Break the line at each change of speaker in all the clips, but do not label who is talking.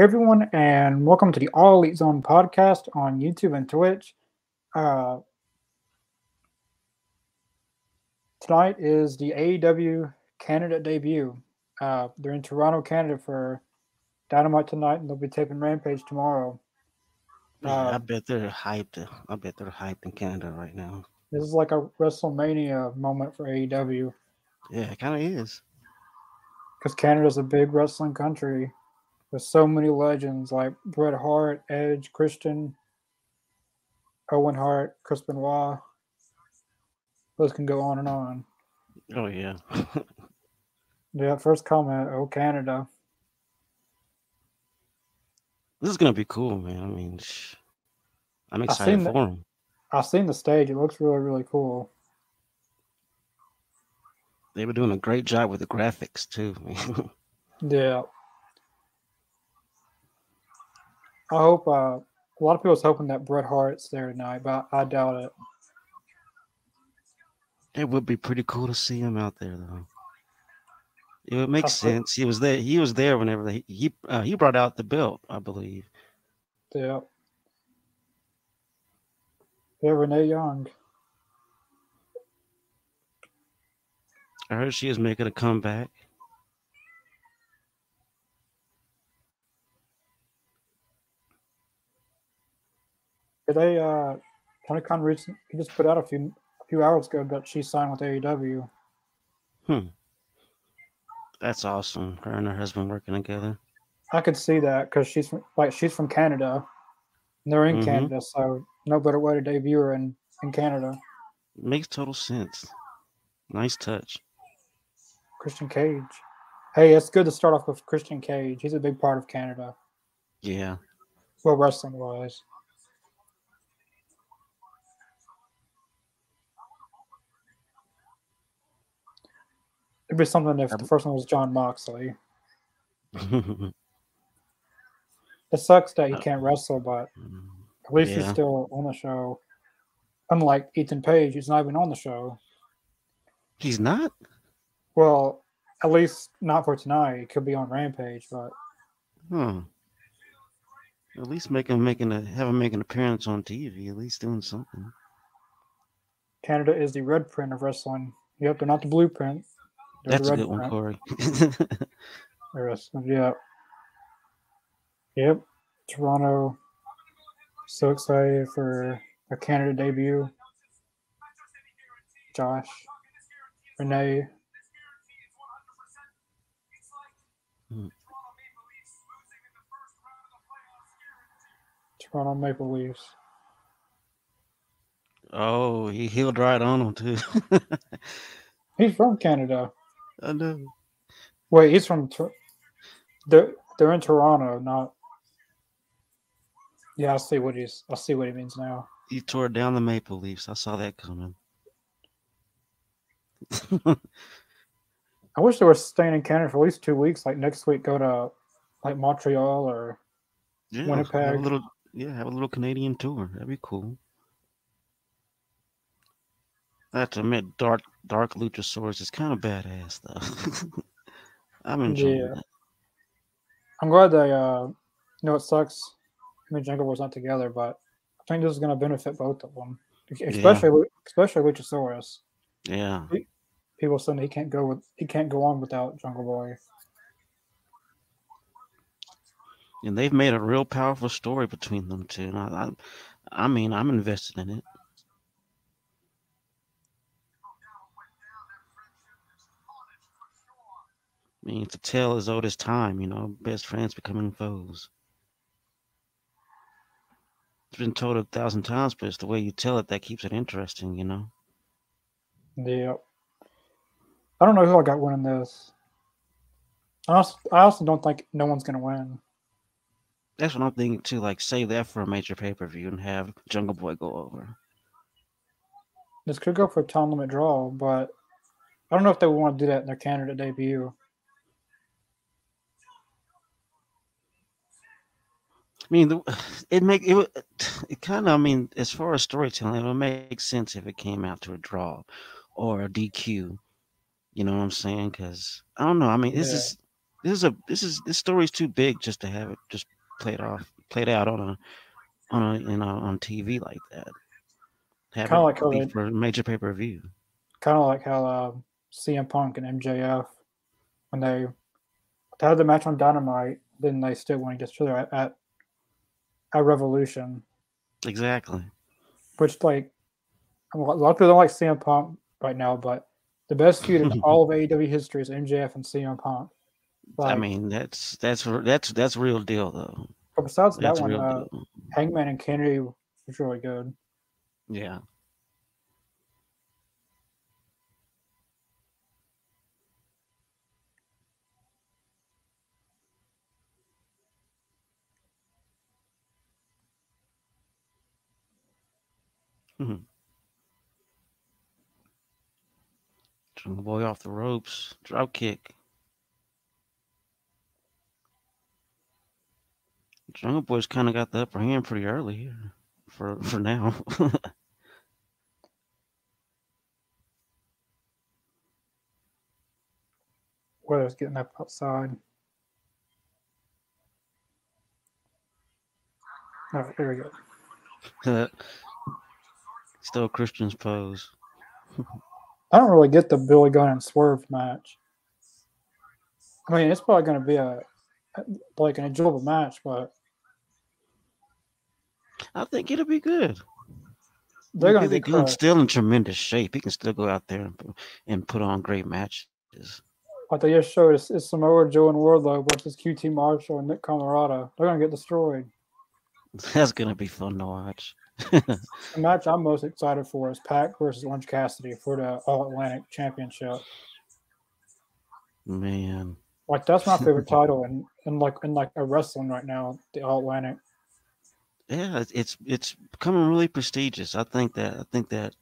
Hey everyone, and welcome to the All Elite Zone podcast on YouTube and Twitch. Uh, tonight is the AEW Canada debut. Uh, they're in Toronto, Canada for Dynamite tonight, and they'll be taping Rampage tomorrow.
Yeah, I
Uh,
bet they're hyped. I bet they're hyped in Canada right now.
this is like a WrestleMania moment for AEW
Yeah, it kind of is.
because Canada's a big wrestling country with so many legends like Bret Hart, Edge, Christian, Owen Hart, Chris Benoit. Those can go on and on.
Oh yeah.
Yeah, first comment. Oh, Canada.
this is gonna be cool, man. I mean, sh- I'm excited for
the,
them.
I've seen the stage. It looks really, really cool.
They were doing a great job with the graphics too.
Yeah. I hope. Uh, a lot of people's hoping that Bret Hart's there tonight, but I doubt it.
it would be pretty cool to see him out there, though. It would make sense. He was there. He was there whenever they, he uh, he brought out the belt, I believe.
Yeah. Yeah, Renee Young.
I heard she is making a comeback.
They? Uh, Tony Khan recent. He just put out a few a few hours ago that she signed with AEW.
Hmm. That's awesome. Her and her husband working together.
I could see that because she's from, like she's from Canada. And they're in
Mhm.
Canada, so no better way to debut her in in Canada.
Makes total sense. Nice touch.
Christian Cage. Hey, it's good to start off with Christian Cage. He's a big part of Canada,
Yeah.
well, wrestling wise. It'd be something if the first one was Jon Moxley. It sucks that he
Uh,
can't wrestle, but at least he's still on the show. Unlike Ethan Page, he's not even on the show.
He's not.
Well, at least not for tonight. He could be on Rampage, but
Huh. At least make him making a have him make an appearance on TV. At least doing something.
Canada is the red print of wrestling. Yep, they're not the blueprint.
That's a good one. Corey.
of wrestling. Yeah. Yep. Toronto. So excited for a Canada debut. Josh. Renee.
Hmm.
Toronto Maple Leafs.
oh, he healed right on him too.
He's from Canada.
I know.
Wait, he's from. They're they're in Toronto, not. Yeah, I see what he's. I see what he means now.
He tore down the Maple Leafs. I saw that coming.
I wish they were staying in Canada for at least two weeks. Like next week, go to like Montreal or
yeah, have a
Winnipeg.
little. Yeah, have a little Canadian tour. That'd be cool. I have to admit, Dark Dark Luchasaurus is kind of badass though. I'm enjoying
Yeah.
that.
I'm glad they. Uh, you know, it sucks. I mean, Jungle War's not together, but I think this is going to benefit both of them, especially especially Luchasaurus.
Yeah.
People saying he can't go with he can't go on without Jungle Boy.
and they've made a real powerful story between them two. And I, I, I mean, I'm invested in it. I mean, it's a tale as old as time. You know, best friends becoming foes. It's been told a thousand times, but it's the way you tell it that keeps it interesting. You know.
Yeah. I don't know who I got winning this. I also, I also don't think no one's going to win.
That's what I'm thinking too. Like, save that for a major pay per view and have Jungle Boy go over.
This could go for a time limit draw, but I don't know if they would want to do that in their Canada debut.
Mean, it make it. It kind of. I mean, as far as storytelling, it would make sense if it came out to a draw or a DQ. You know what I'm saying? Because I don't know. I mean, this
Yeah.
is This is a this is this story's too big just to have it just played off played out on a on a you know on TV like that. Have
Kinda
it
like how they-
for a major pay per view.
Kind of like how uh, CM Punk and MJF, when they, they had the match on Dynamite, then they still went against each other at, at, at Revolution,
Exactly.
which, like, a lot a of people don't like CM Punk right now, but the best feud in all of AEW history is MJF and CM Punk.
I mean that's that's that's that's real deal though.
but besides that
That's
one,
real
uh. Hangman and Kennedy was really good.
Yeah. Mhm. Jungle Boy off the ropes, drop kick. Jungle Boy's kind of got the upper hand pretty early here, for for now.
Weather's getting up outside. All right, there we go.
Still Christian's pose.
I don't really get the Billy Gunn and Swerve match. I mean, it's probably going to be a like an enjoyable match, but
I think it'll be good.
they're going to be
Gunn's still in tremendous shape. He can still go out there and, and put on great matches.
Like they just showed us, it's Samoa Joe and Wardlow versus QT Marshall and Nick Comoroto. They're going to get destroyed.
That's gonna be fun to watch.
The match I'm most excited for is Pac versus Orange Cassidy for the All Atlantic Championship.
Man,
Like that's my favorite title, and and like in like a wrestling right now, the All Atlantic.
yeah, it's- it's becoming really prestigious. I think that I think that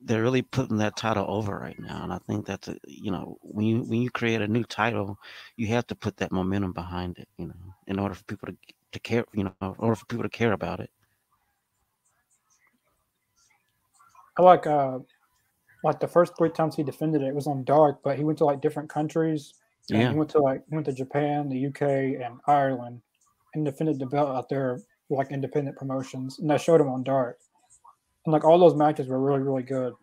they're really putting that title over right now, and I think that the, you know when you when you create a new title, you have to put that momentum behind it. You know, in order for people to to care. You know, in order for people to care about it.
I like uh like the first three times he defended it, it was on dark, but he went to like different countries. And
Yeah.
he went to like went to Japan, the UK, and Ireland, and defended the belt out there like independent promotions, and I showed him on dark. And like all those matches were really really good.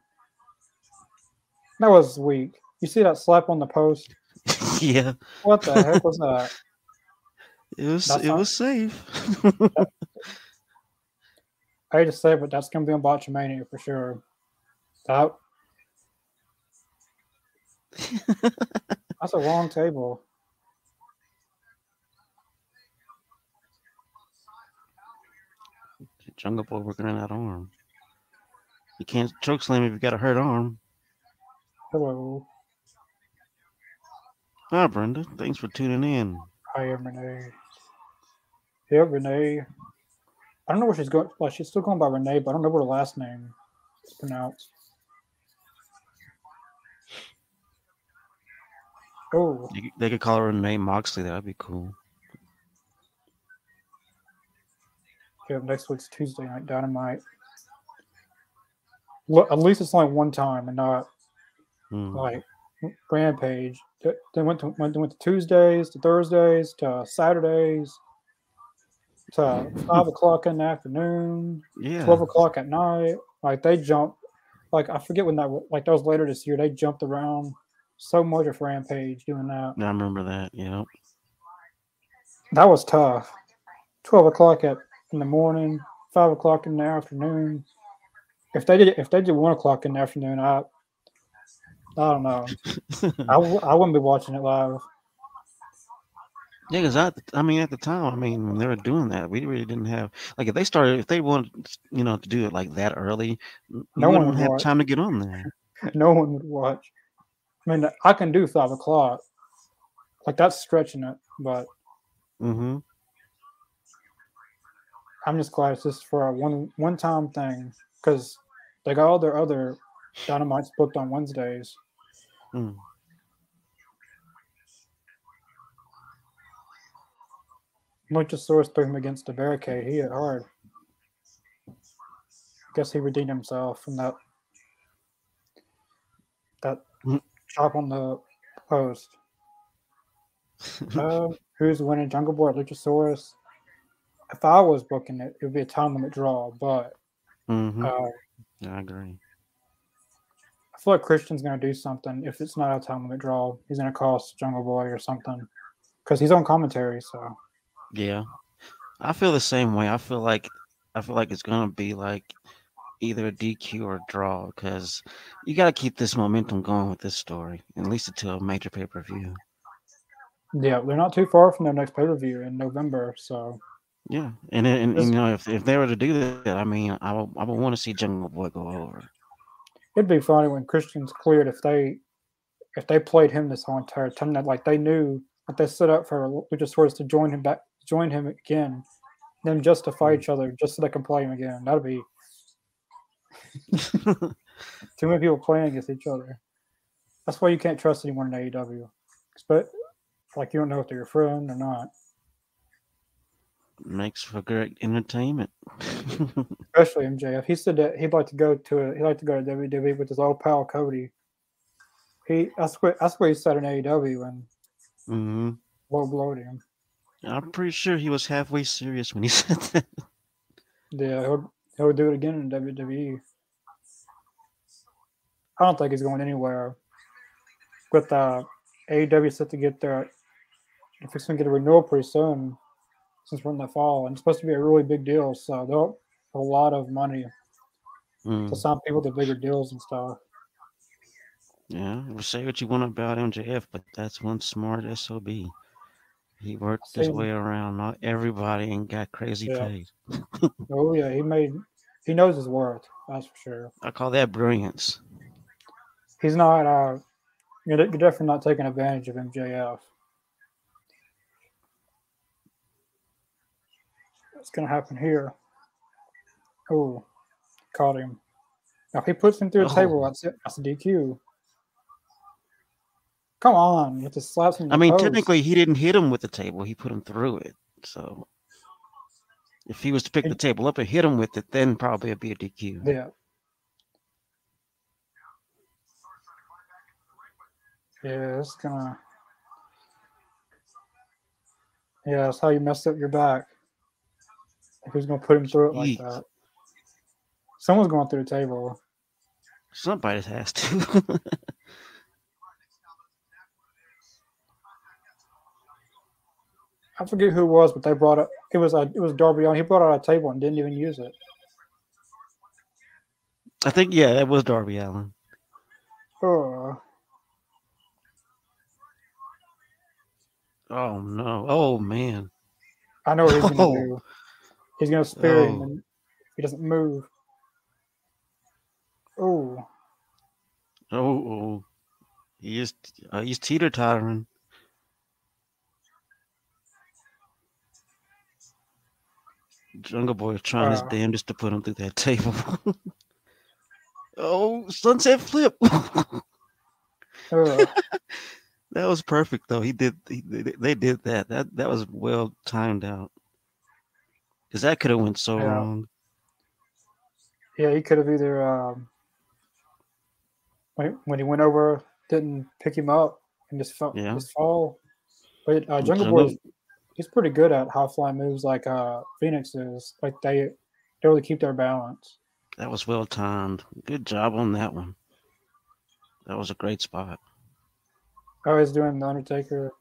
That was weak. You see that slap on the post?
yeah,
What the heck was that?
it was
That's
it
not-
was safe.
I hate to say it, but that's gonna be on Botchamania for sure. That that's a long table.
Jungle Boy working on that arm. You can't choke slam if you've got a hurt arm.
Hello,
Hi, Brenda. Thanks for tuning in.
Hi, Renee. Yep, Renee. I don't know where she's going. Well, she's still going by Renee, but I don't know what her last name is pronounced. Oh,
They could call her Renee Moxley. That'd be cool.
yeah, next week's Tuesday night dynamite. Well, at least it's only one time and not
Hmm.
like Rampage. They- They went to went, went to Tuesdays to Thursdays to Saturdays to five o'clock in the afternoon,
Yeah.
twelve o'clock at night. Like they jumped. Like I forget when that like that was later this year. They jumped around so much of Rampage doing that.
I remember that. Yeah.
That was tough. Twelve o'clock at in the morning, five o'clock in the afternoon. If they did if they did one o'clock in the afternoon, I I don't know. I, w- I wouldn't be watching it live.
Yeah, because I, I mean, at the time, I mean, when they were doing that, we really didn't have like if they started, if they wanted, you know, to do it like that early,
No one
wouldn't have
watch.
time to get on there.
No one would watch. I mean, I can do five o'clock. Like that's stretching it, but
hmm
I'm just glad it's just for a one one time thing because they got all their other dynamites booked on Wednesdays.
Mm.
Luchasaurus threw him against the barricade. He hit hard. I guess he redeemed himself from that that
Mm.
chop on the post. uh, who's winning Jungle Boy or Luchasaurus? If I was booking it, it would be a time limit draw, but
hmm
uh,
I agree.
I feel like Christian's going to do something. If it's not a time limit draw, he's going to cost Jungle Boy or something because he's on commentary. So
Yeah, I feel the same way. I feel like I feel like it's gonna be like either a DQ or a draw because you got to keep this momentum going with this story, at least until a major pay per view.
yeah, they're not too far from their next pay per view in November. So
Yeah, and and, and you know if, if they were to do that, I mean, I would I would want to see Jungle Boy go over.
it'd be funny when Christian's cleared if they if they played him this whole entire time that like they knew that they set up for Luchasaurus to join him back join him again, then just to fight each other just so they can play him again. That'd be too many people playing against each other. That's why you can't trust anyone in AEW. But like you don't know if they're your friend or not.
Makes for great entertainment.
Especially MJF. He said that he'd like to go to a, he'd like to go to WWE with his old pal Cody. He that's what that's what he said in AEW when
hmm
low blowed him.
I'm pretty sure he was halfway serious when he said that.
Yeah, he'll he'll do it again in WWE. I don't think he's going anywhere. With uh, AEW set to get their, if it's going to get a renewal pretty soon, since we're in the fall, and it's supposed to be a really big deal, so they'll have a lot of money
Mm.
to sign people to bigger deals and stuff.
Yeah, well, say what you want about MJF, but that's one smart SOB. He worked his way around not everybody and got crazy
Yeah.
paid.
Oh yeah, he made, he knows his worth. That's for sure.
I call that brilliance.
He's not. Uh, you're, you're definitely not taking advantage of MJF. What's gonna happen here? Oh, caught him. Now if he puts him through a
Oh.
table, that's it. That's a DQ. Come on, you have to slap him.
I mean,
post.
technically, he didn't hit him with the table; he put him through it. So, if he was to pick the table up and hit him with it, then probably it'd be a DQ.
Yeah. Yeah, it's gonna. Yeah, that's how you messed up your back. If he's gonna put him through it like
Yeet.
that. Someone's going through the table.
Somebody has to.
I forget who it was, but they brought it. It was a, it was Darby on. He brought out a table and didn't even use it.
I think, yeah, that was Darby Allin.
Oh,
Oh no! Oh man!
I know what he's gonna
Oh.
do. He's gonna spear him
Oh.
and he doesn't move. Oh,
Oh, oh. he is uh, he's teeter tottering. Jungle Boy trying his
Uh.
damnedest to put him through that table. oh, sunset flip. That was perfect though. He did. He, they, they did that. That that was well timed out. Because that could have went so
Yeah.
wrong.
Yeah, he could have either um, when when he went over, didn't pick him up and just fell,
Yeah.
just fall. But uh, Jungle
Jungle-
Boy, he's pretty good at high fly moves like uh, Phoenix is. Like they, they really keep their balance.
That was well timed. Good job on that one. That was a great spot.
I was doing the Undertaker.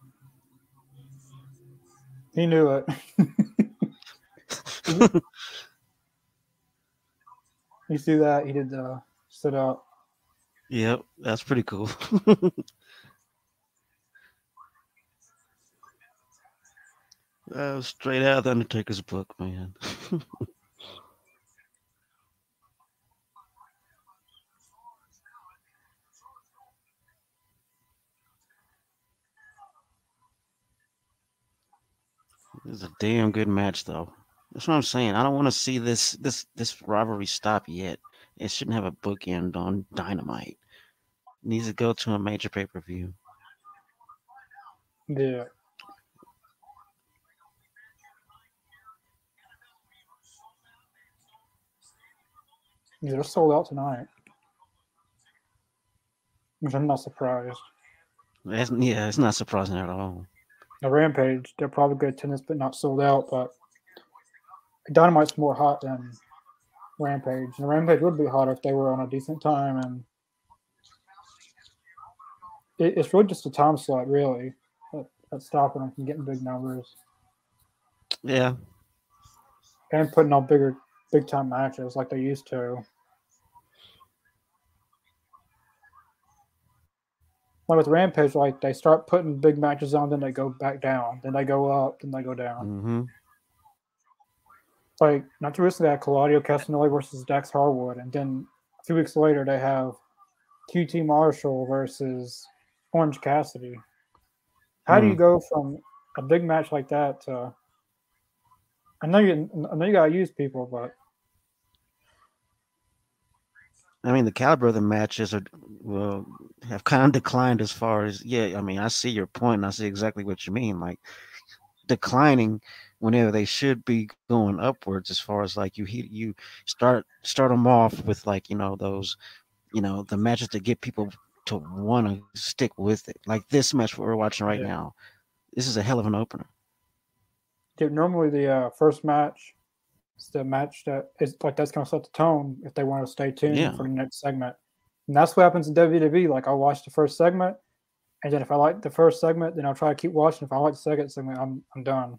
He knew it. you see that? He did the sit up.
Yep, that's pretty cool. that was straight out of the Undertaker's book, man. Is a damn good match, though. That's what I'm saying. I don't want to see this this this rivalry stop yet. It shouldn't have a bookend on Dynamite. It needs to go to a major pay per view.
Yeah. Yeah, they're sold out tonight. Which I'm not surprised.
That's, yeah, it's not surprising at all.
the Rampage, they're probably good attendance, but not sold out. But Dynamite's more hot than Rampage. And Rampage would be hotter if they were on a decent time. And it, it's really just a time slot, really, that, that's stopping them from getting big numbers.
Yeah.
And putting on bigger, big time matches like they used to. Like with Rampage, like they start putting big matches on, then they go back down, then they go up, then they go down.
Mm-hmm.
Like not too recently, they had Claudio Castagnoli versus Dax Harwood, and then a few weeks later they have QT Marshall versus Orange Cassidy. How do you
Hmm.
go from a big match like that to? I know you, I know you gotta use people, but
I mean, the caliber of the matches are well have kind of declined as far as yeah. I mean, I see your point. And I see exactly what you mean. Like declining whenever they should be going upwards. As far as like you hit you start start them off with like you know those you know the matches that get people to want to stick with it. Like this match we're watching right
Yeah.
now. This is a hell of an opener.
yeah, normally the uh, first match is the match that is like that's gonna set the tone if they want to stay tuned
Yeah.
for the next segment. And that's what happens in WWE. Like I'll watch the first segment, and then if I like the first segment, then I'll try to keep watching. If I like the second segment, I'm I'm done.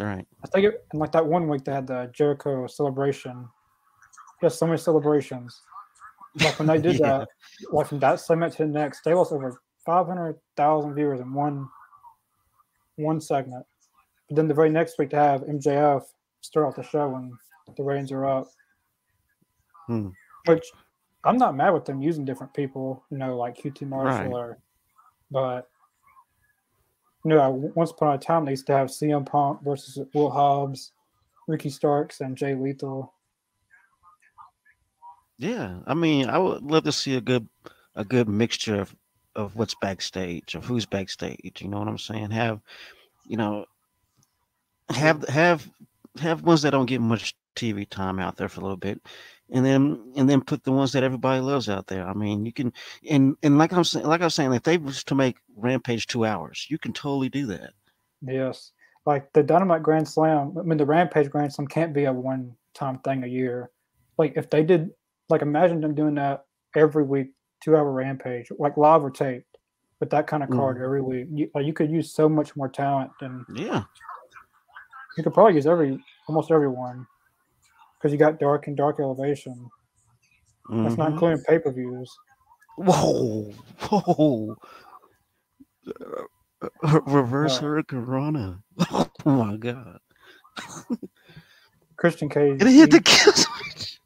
All right.
I think it, and like that one week they had the Jericho celebration. Yes, so many celebrations. Like when they did
Yeah.
that, like from that segment to the next, they lost over five hundred thousand viewers in one one segment. But then the very next week to have MJF start off the show and the ratings are up.
Hmm.
Which I'm not mad with them using different people, you know, like QT Marshall
Right.
or but you know, once upon a time they used to have CM Punk versus Will Hobbs, Ricky Starks, and Jay Lethal.
Yeah, I mean, I would love to see a good a good mixture of of what's backstage, of who's backstage. You know what I'm saying? Have you know have have have ones that don't get much TV time out there for a little bit, and then and then put the ones that everybody loves out there. I mean, you can and and like I'm saying, like I was saying, if they was to make Rampage two hours, you can totally do that.
Yes. Like the Dynamite Grand Slam, I mean, the Rampage Grand Slam can't be a one time thing a year. Like if they did, like imagine them doing that every week, two hour Rampage, like live or taped, with that kind of card mm-hmm. every week. You, like, you could use so much more talent than
Yeah,
you could probably use every almost everyone because you got Dark and Dark Elevation. That's not
Mhm.
including pay per views.
Whoa, whoa. Uh, reverse hurricanrana. Oh my god.
Christian Cage.
It hit the kill switch.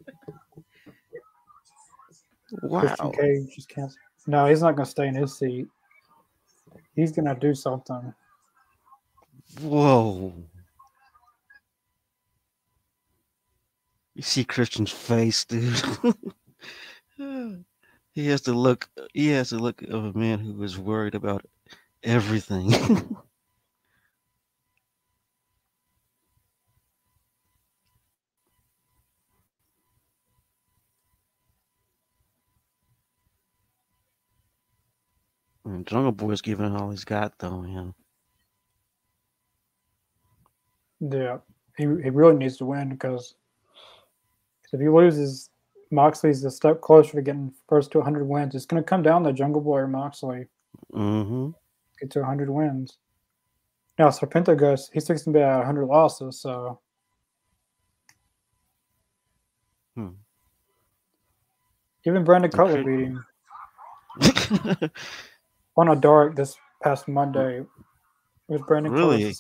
Wow.
Christian Cage just can't. No, he's not going to stay in his seat. He's going to do something.
Whoa. You see Christian's face, dude. he has to look he has the look of a man who is worried about everything. And Jungle Boy's giving all he's got though, man.
Yeah, he, he really needs to win because if he loses, Moxley's a step closer to getting first to 100 wins. It's going to come down to Jungle Boy or Moxley
Mm-hmm.
get to 100 wins. Now, Serpentico goes, he's fixing to be at 100 losses, so.
Hmm.
Even Brandon Cutler
Okay.
beat him on a dark this past Monday. with was Brandon Cutler
Really?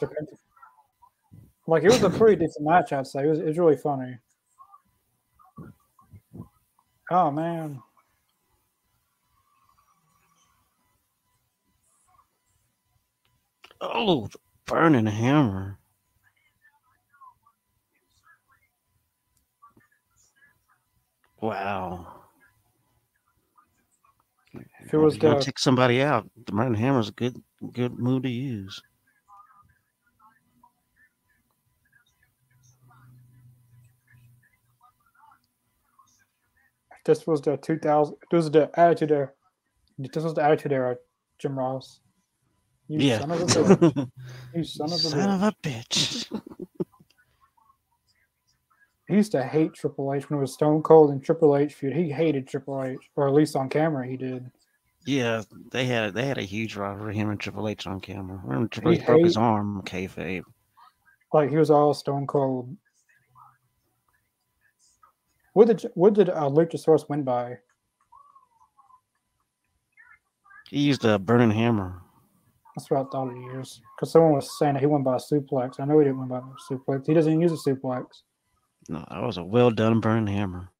Like, it was a pretty decent match, I'd say. It was, it was really funny. Oh, man.
oh, the burning hammer. Wow.
If it was
you
the-
to take somebody out, the burning hammer is a good good move to use.
This was the 2000 this was the attitude era this was the attitude era jim ross You
yeah.
son of a bitch. You son of a
Son
bitch.
of a bitch.
He used to hate Triple H when it was Stone Cold and Triple H feud. He hated Triple H, or at least on camera he did.
yeah, they had they had a huge rivalry him and Triple H on camera. Remember Triple
He
H broke his arm, kayfabe.
Like he was all Stone Cold. What did what did uh, Luchasaurus win by?
He used a burning hammer.
That's what I thought he used. Because someone was saying that he won by a suplex. I know he didn't win by a suplex. He doesn't even use a suplex.
No, that was a well done burning hammer.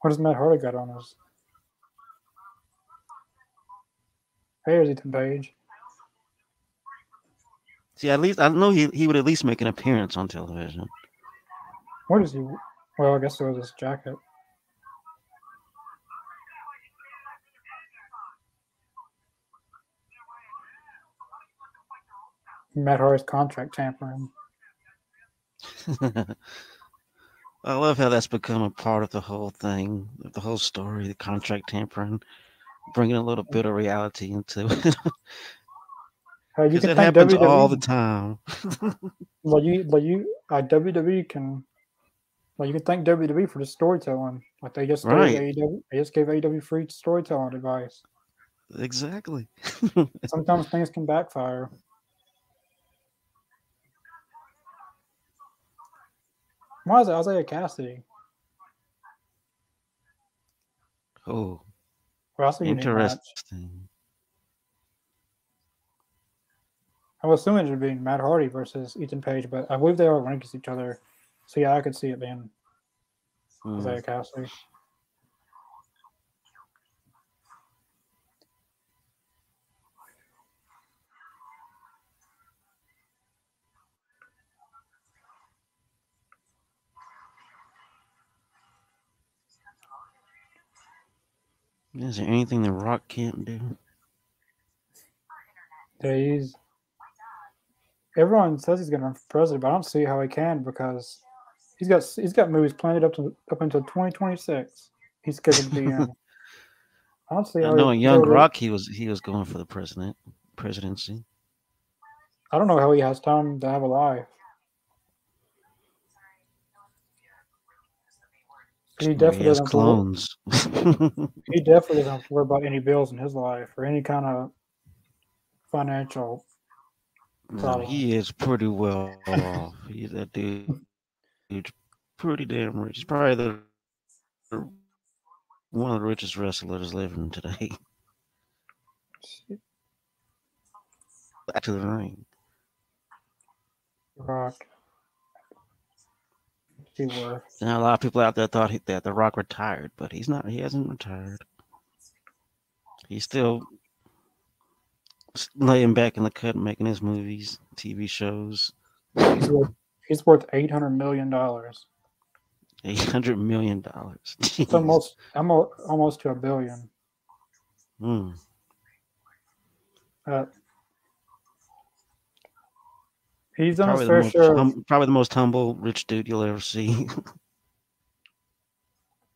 What does Matt Hardy got on us? Hey, there's Ethan Page.
See, at least I know he, he would at least make an appearance on television.
What is he? Well, I guess it was his jacket. Matt Hardy's contract tampering.
I love how that's become a part of the whole thing, the whole story, the contract tampering, bringing a little bit of reality into it.
Hey, you
Because
can
it happens
WWE.
all the time.
Like you, like you, uh, like WWE can, like you can thank WWE for the storytelling. Like they just
Right.
gave AEW, they just gave AEW free storytelling advice.
Exactly.
Sometimes things can backfire. Why is it Isiah Kassidy?
Oh,
Well, that's a unique
interesting.
I was assuming it would be Matt Hardy versus Ethan Page, but I believe they are ranked against each other. So yeah, I could see it being
Hmm.
Isiah Kassidy.
Is there anything the Rock can't do?
Yeah, he's. Everyone says he's going to run for president, but I don't see how he can because he's got he's got movies planned up to up until 2026. He's scheduled to be um, in. I don't
I know
he-
in Young Rock he was he was going for the president presidency.
I don't know how he has time to have a life. He definitely
has
doesn't. Worry,
clones.
he definitely doesn't have to worry about any bills in his life or any kind of financial.
No, he is pretty well off. He's that dude. He's pretty damn rich. He's probably the one of the richest wrestlers living today. Back to the ring.
Rock. He worth.
Now a lot of people out there thought he, that The Rock retired, but he's not. He hasn't retired. He's still laying back in the cut, making his movies, TV shows.
He's he's worth eight hundred million dollars.
Eight hundred million dollars.
It's almost almost almost to a billion.
Hmm.
Uh, he's done
Probably
his
the,
fair
most
share
hum- probably the most humble rich dude you'll ever see.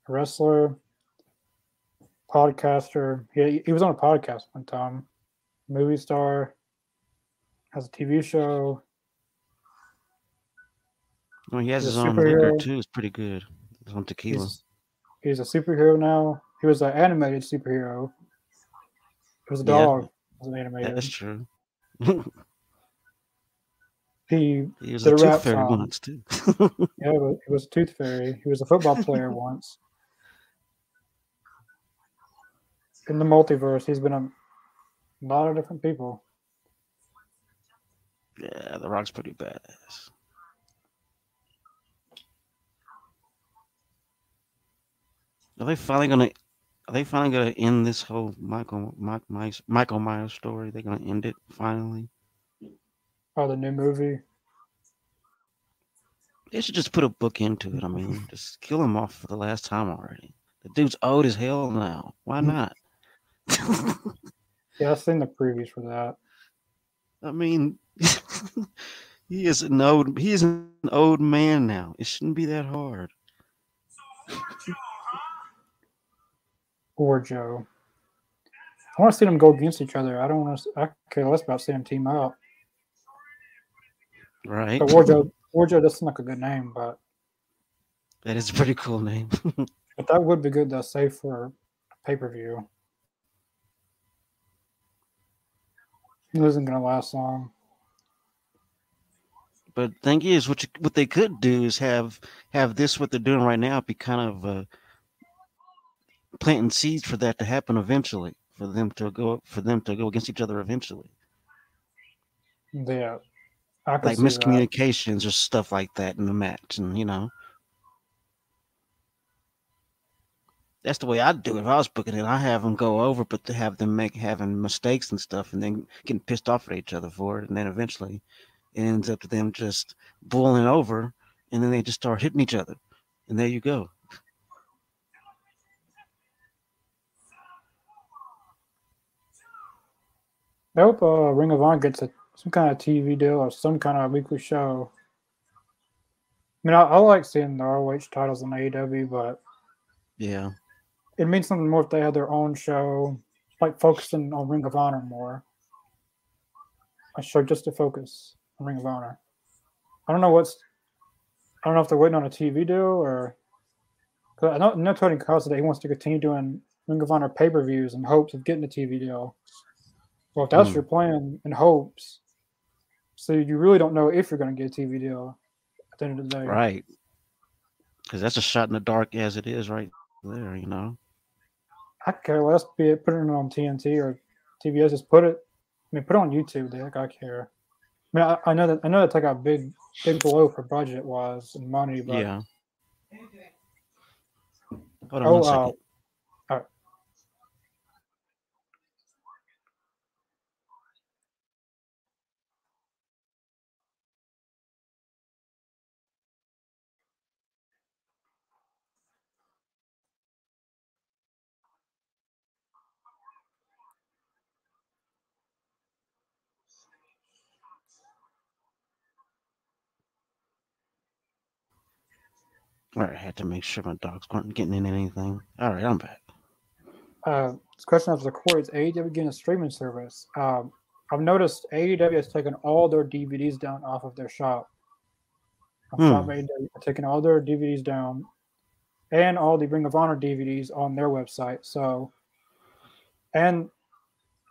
wrestler, podcaster. He he was on a podcast one time. Movie star. Has a TV show.
Well, he has
He's
his own liquor too. It's pretty good. It's on tequila.
He's he's a superhero now. He was an animated superhero. He was a
Yeah.
dog. Was an
Yeah,
animated.
that's true.
He
he was a tooth fairy
song.
once too.
yeah, but he was a tooth fairy. He was a football player once. In the multiverse, he's been a lot of different people.
yeah, The Rock's pretty badass. Are they finally gonna? Are they finally gonna end this whole Michael Mike, Myers, Michael Myers story? They're gonna end it finally.
Oh, the new movie.
They should just put a book into it. I mean, just kill him off for the last time already. The dude's old as hell now. Why hmm. not?
Yeah, I've seen the previews for that.
I mean, he is an old. He is an old man now. It shouldn't be that hard.
Or Joe. I want to see them go against each other. I don't want to. I care less about seeing them team up.
Right.
But Wardlow, Wardlow doesn't like a good name, but
that is a pretty cool name.
but that would be good to save for pay per view. It isn't gonna last long.
But thing is, what you, what they could do is have have this what they're doing right now be kind of uh, planting seeds for that to happen eventually, for them to go for them to go against each other eventually.
Yeah,
like
see that.
miscommunications or stuff like that in the match, and you know. That's the way I'd do it if I was booking it. I have them go over, but to have them make having mistakes and stuff, and then getting pissed off at each other for it, and then eventually it ends up to them just boiling over, and then they just start hitting each other, and there you go.
I hope uh, Ring of Honor gets a, some kind of TV deal or some kind of weekly show. I mean, I, I like seeing the ROH titles on AEW, but
Yeah,
it means something more if they had their own show, like focusing on Ring of Honor more. A show just to focus on Ring of Honor. I don't know what's. I don't know if they're waiting on a TV deal or. Cause I know, I know Tony Khan said that he wants to continue doing Ring of Honor pay per views in hopes of getting a TV deal. Well, if that's
Hmm.
your plan and hopes, so you really don't know if you're going to get a TV deal at the end of the day.
right. Because that's a shot in the dark as it is right there, you know.
I care less be it putting it on TNT or TBS. Just put it. I mean, put it on YouTube. They like I care. I mean, I, I know that I know that's like a big, big blow for budget wise and money, but
yeah. Hold on
oh,
one
uh,
second.
alright.
All right, I had to make sure my dogs weren't getting in anything. All right, I'm back.
uh, this question of the court is AEW getting a streaming service. Um, I've noticed AEW has taken all their DVDs down off of their shop.
Hmm.
Shop AEW, taking all their DVDs down, and all the Ring of Honor DVDs on their website. So, and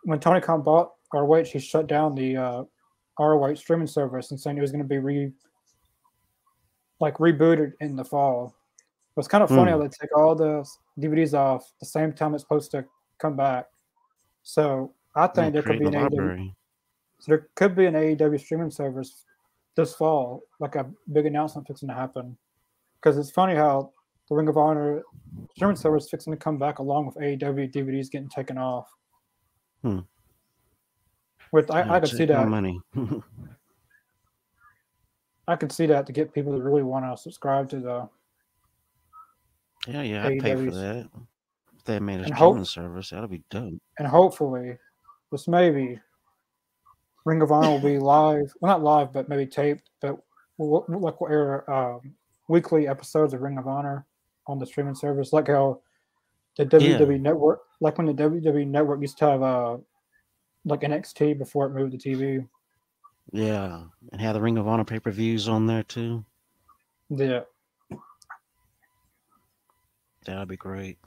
when Tony Khan bought ROH, he shut down the uh, ROH streaming service and saying it was going to be re, like rebooted in the fall. It was kind of funny
Hmm.
how they take all the DVDs off the same time it's supposed to come back. So I think there could be an AEW, so there could be an AEW streaming service this fall, like a big announcement fixing to happen. Because it's funny how the Ring of Honor streaming service fixing to come back along with AEW DVDs getting taken off.
Hmm.
With I,
Yeah,
I could see that.
money.
I could see that to get people to really want to subscribe to the
yeah, yeah, I'd pay for that. If they made a
And hope-
streaming service, that'll be dope.
and hopefully, this maybe Ring of Honor will be live. Well, not live, but maybe taped. But we'll, like we'll air um, weekly episodes of Ring of Honor on the streaming service, like how the WWE Network, like when the WWE Network used to have uh, like NXT before it moved to TV.
Yeah, and have the Ring of Honor pay per views on there too.
Yeah,
That'd be great.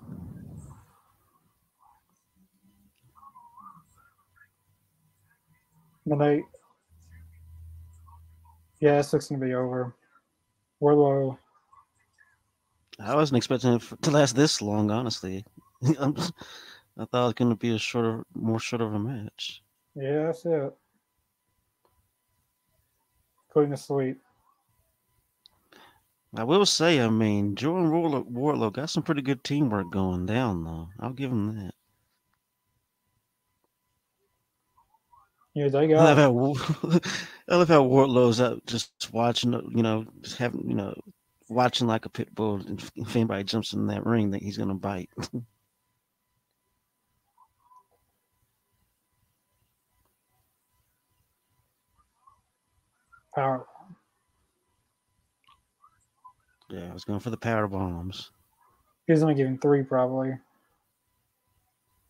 and they, yeah, it's looks gonna be over. Wardlow,
I wasn't expecting it to last this long, honestly. I thought it was going to be a shorter, more short of a match.
yeah, that's it. Putting to sleep.
I will say, I mean, Jordan Wardlow, Wardlow got some pretty good teamwork going down, though. I'll give him that.
Yeah, they
I
got.
love how I love how Wardlow's out just watching, you know, just having, you know, watching like a pit bull. And if anybody jumps in that ring, that he's gonna bite.
power.
yeah, I was going for the power bombs.
He's only giving three, probably.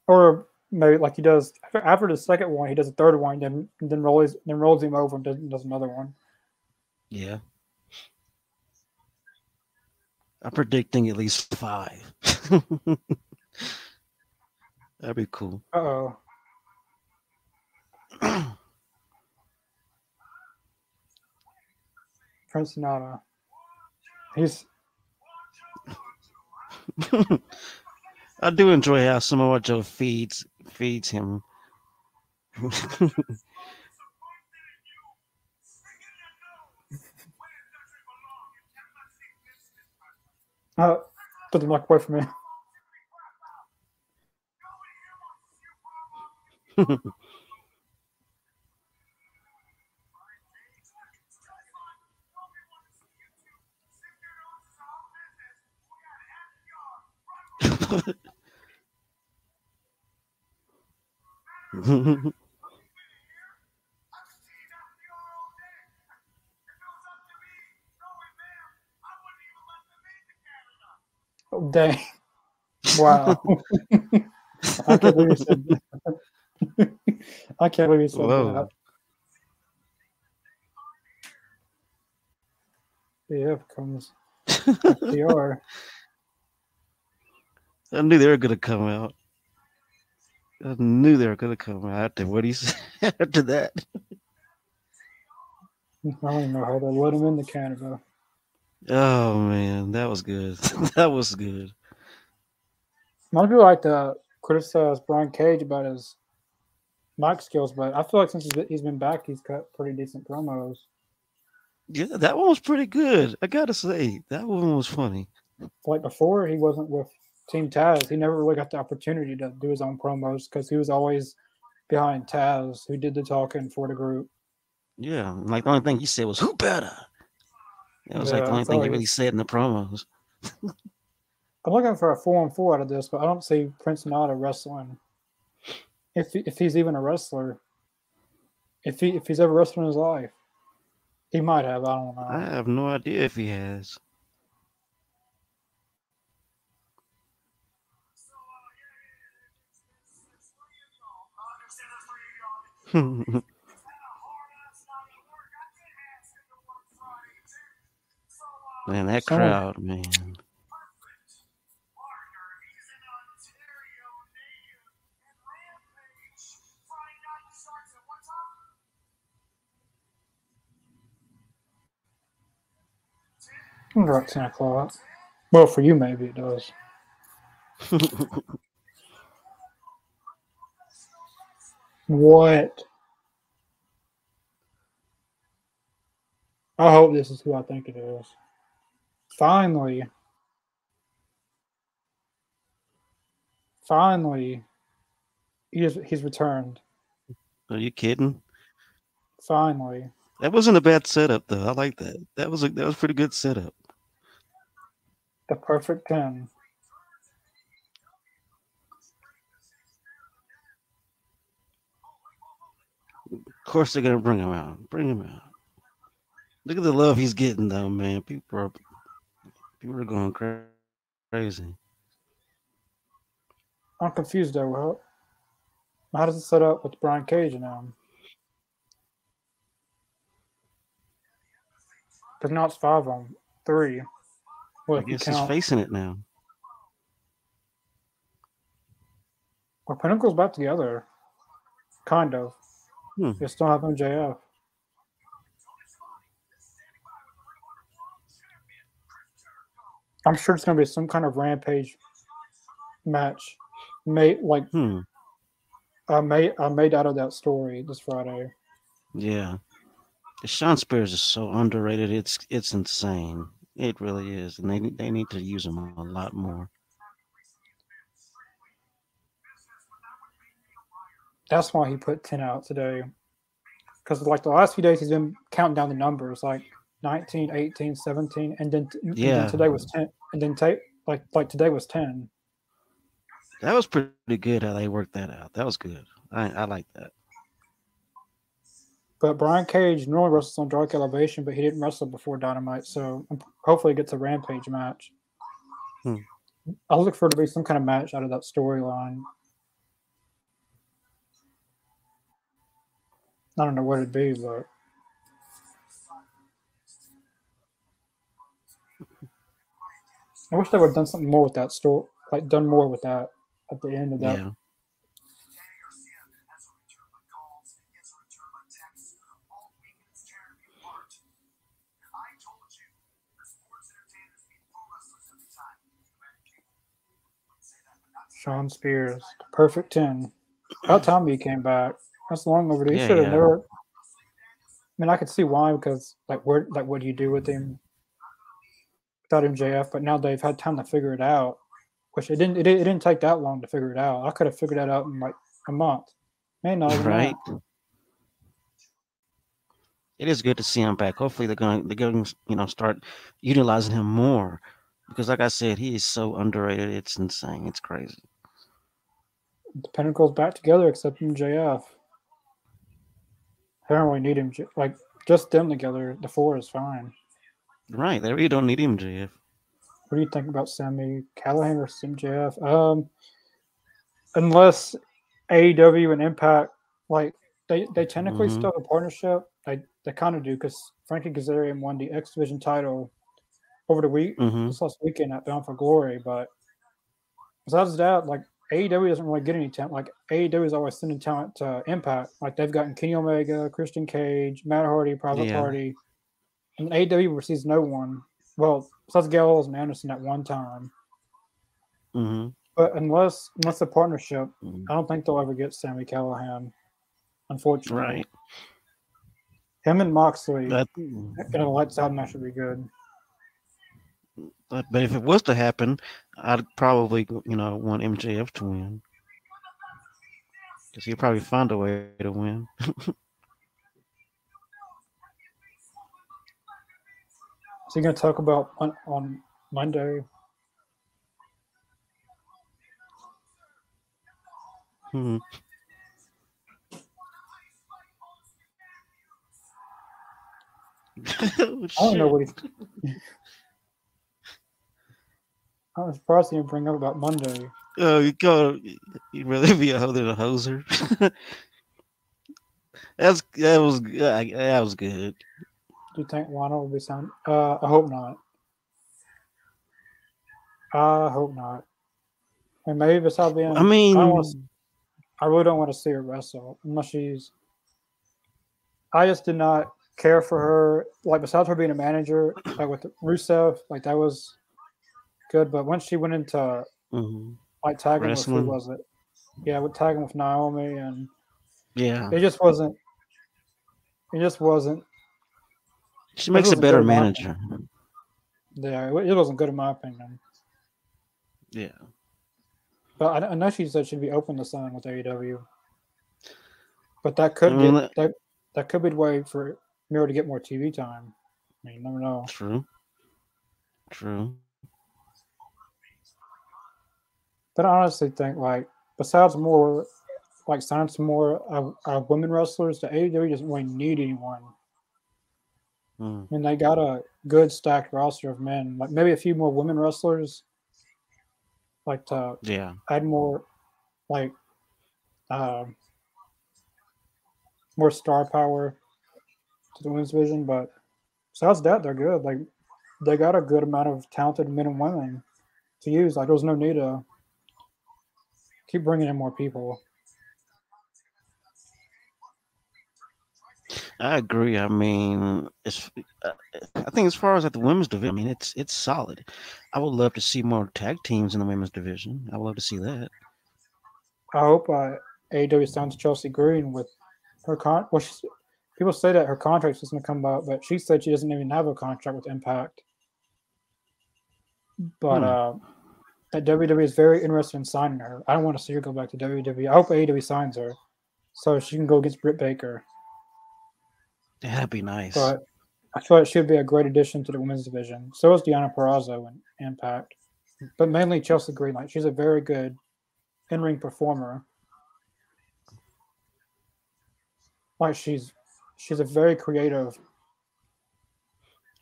Or maybe like he does after the second one, he does a third one, then then rolls then rolls him over and does, does another one.
Yeah. I'm predicting at least five. That'd be cool.
Uh oh. Prince Nana. He's.
I do enjoy how Samoa Joe feeds feeds him.
uh, put the mic away from me. Oh, dang. Wow. I can't believe you said that. I can't believe you said
Whoa.
that. Yeah, comes FTR.
I knew they were gonna come out. I knew they were gonna come out after what he said after that.
I don't even know how they let him into Canada.
Oh man, that was good. that was good.
A lot of people like uh, to criticize Brian Cage about his mic skills, but I feel like since he's been back, he's cut pretty decent promos.
Yeah, that one was pretty good. I gotta say, that one was funny.
Like before, he wasn't with Team Taz. He never really got the opportunity to do his own promos because he was always behind Taz, who did the talking for the group.
Yeah, like the only thing he said was "Who better." That was like the only thing
all
he
he-
really said in the promos.
I'm looking for a four on four out of this, but I don't see Prince Nana wrestling. If if he's even a wrestler, if he if he's ever wrestled in his life, he might have. I don't know.
I have no idea if he has. man, that
Someone-
crowd, man.
Right, ten o'clock. Well, for you, maybe it does. What? I hope this is who I think it is. Finally. Finally. He is, he's returned.
Are you kidding?
Finally.
That wasn't a bad setup, though. I like that. That was a that was a pretty good setup.
The perfect 10.
Of course, they're gonna bring him out. Bring him out. Look at the love he's getting, though, man. People are people are going cra- crazy.
I'm confused though. How, how does it set up with Brian Cage now? Because now it's five on three. Well,
I guess he's facing it now.
Well, Pinnacle's back together. Kind of.
Hmm.
They still have MJF. I'm sure it's going to be some kind of rampage match. Made like
Hmm.
I made I made out of that story this Friday.
Yeah. Shawn Spears is so underrated. It's it's insane. It really is, and they need- they need to use him a lot more.
That's why he put 10 out today. Because, like, the last few days, he's been counting down the numbers like 19, 18, 17, and then, and
Yeah.
then today was 10. And then, ta- like, like today was 10.
That was pretty good how they worked that out. That was good. I I like that.
But Brian Cage normally wrestles on Dark Elevation, but he didn't wrestle before Dynamite. So hopefully, he gets a Rampage match.
Hmm.
I look for it to be some kind of match out of that storyline. I don't know what it'd be, but I wish they would have done something more with that store, like done more with that at the end of that.
Yeah.
Shawn Spears, perfect 10. About time he came back. That's long overdue.
Yeah,
should have
yeah.
never. I mean, I could see why because, like, where, like, what do you do with him without MJF? But now they've had time to figure it out, which it didn't. It, didn't- it didn't take that long to figure it out. I could have figured that out in like a month. Man, not even
Right. It is good to see him back. Hopefully they're going they're going to you know start utilizing him more because like I said, he is so underrated. It's insane. It's crazy.
The Pinnacle's back together except MJF. I don't really need him. Like, just them together, the four is fine.
Right. They really don't need him, JF.
What do you think about Sami Callihan or MJF? Um, unless AEW and Impact, like they they technically
Mhm.
still have a partnership. They they kind of do because Frankie Kazarian won the X Division title over the week
hmm
this last weekend at Bound for Glory. But besides that, like AEW doesn't really get any talent. Like AEW is always sending talent to Impact. Like they've gotten Kenny Omega, Christian Cage, Matt Hardy, Private
Yeah.
Party, and AEW receives no one. Well, besides Gallows and Anderson at one time.
hmm
But unless unless a partnership,
Mhm.
I don't think they'll ever get Sami Callihan. Unfortunately,
Right.
him and Moxley
But,
in a lights out match would be good.
But if it was to happen, I'd probably you know want MJF to win because he'd probably find a way to win.
So you're gonna talk about on, on Monday?
Hmm.
I don't know what he's. I'm surprised you didn't bring up about Monday.
Oh, you go. You really be a hoe than a hoser. That's that was good. That was good.
Do you think Lana will be signed? Uh, I hope not. I hope not. And maybe besides being,
I mean,
I, wanna, I really don't want to see her wrestle unless she's. I just did not care for her. Like besides her being a manager, like with Rusev, like that was good. But once she went into
mhm.
like tagging with who was it? Yeah, with tagging with Naomi, and
yeah,
it just wasn't. It just wasn't.
she makes a better manager.
Yeah, it wasn't good in my opinion.
Yeah,
But I, I know she said she'd be open to signing with AEW. But that could
I mean,
get, that that could be the way for Miro to get more TV time. I mean, never know.
true, true.
But I honestly think like besides more like signing some more uh, uh, women wrestlers, the AEW doesn't really need anyone.
Mm.
I mean, they got a good stacked roster of men. Like maybe a few more women wrestlers, like to
Yeah,
add more, like, um, more star power to the women's division. But besides that, they're good. Like they got a good amount of talented men and women to use. Like there was no need to keep bringing in more people.
I agree. I mean, it's. I think as far as at the women's division, I mean, it's it's solid. I would love to see more tag teams in the women's division. I would love to see that.
I hope uh, AEW signs Chelsea Green with her con. Well, she's, people say that her contract is going to come out, but she said she doesn't even have a contract with Impact. But
Hmm.
uh, that WWE is very interested in signing her. I don't want to see her go back to WWE. I hope AEW signs her so she can go against Britt Baker.
That'd be nice.
But I feel like she would be a great addition to the women's division. So is Deonna Purrazzo in Impact, but mainly Chelsea Green. Like she's a very good in-ring performer. Like she's she's a very creative.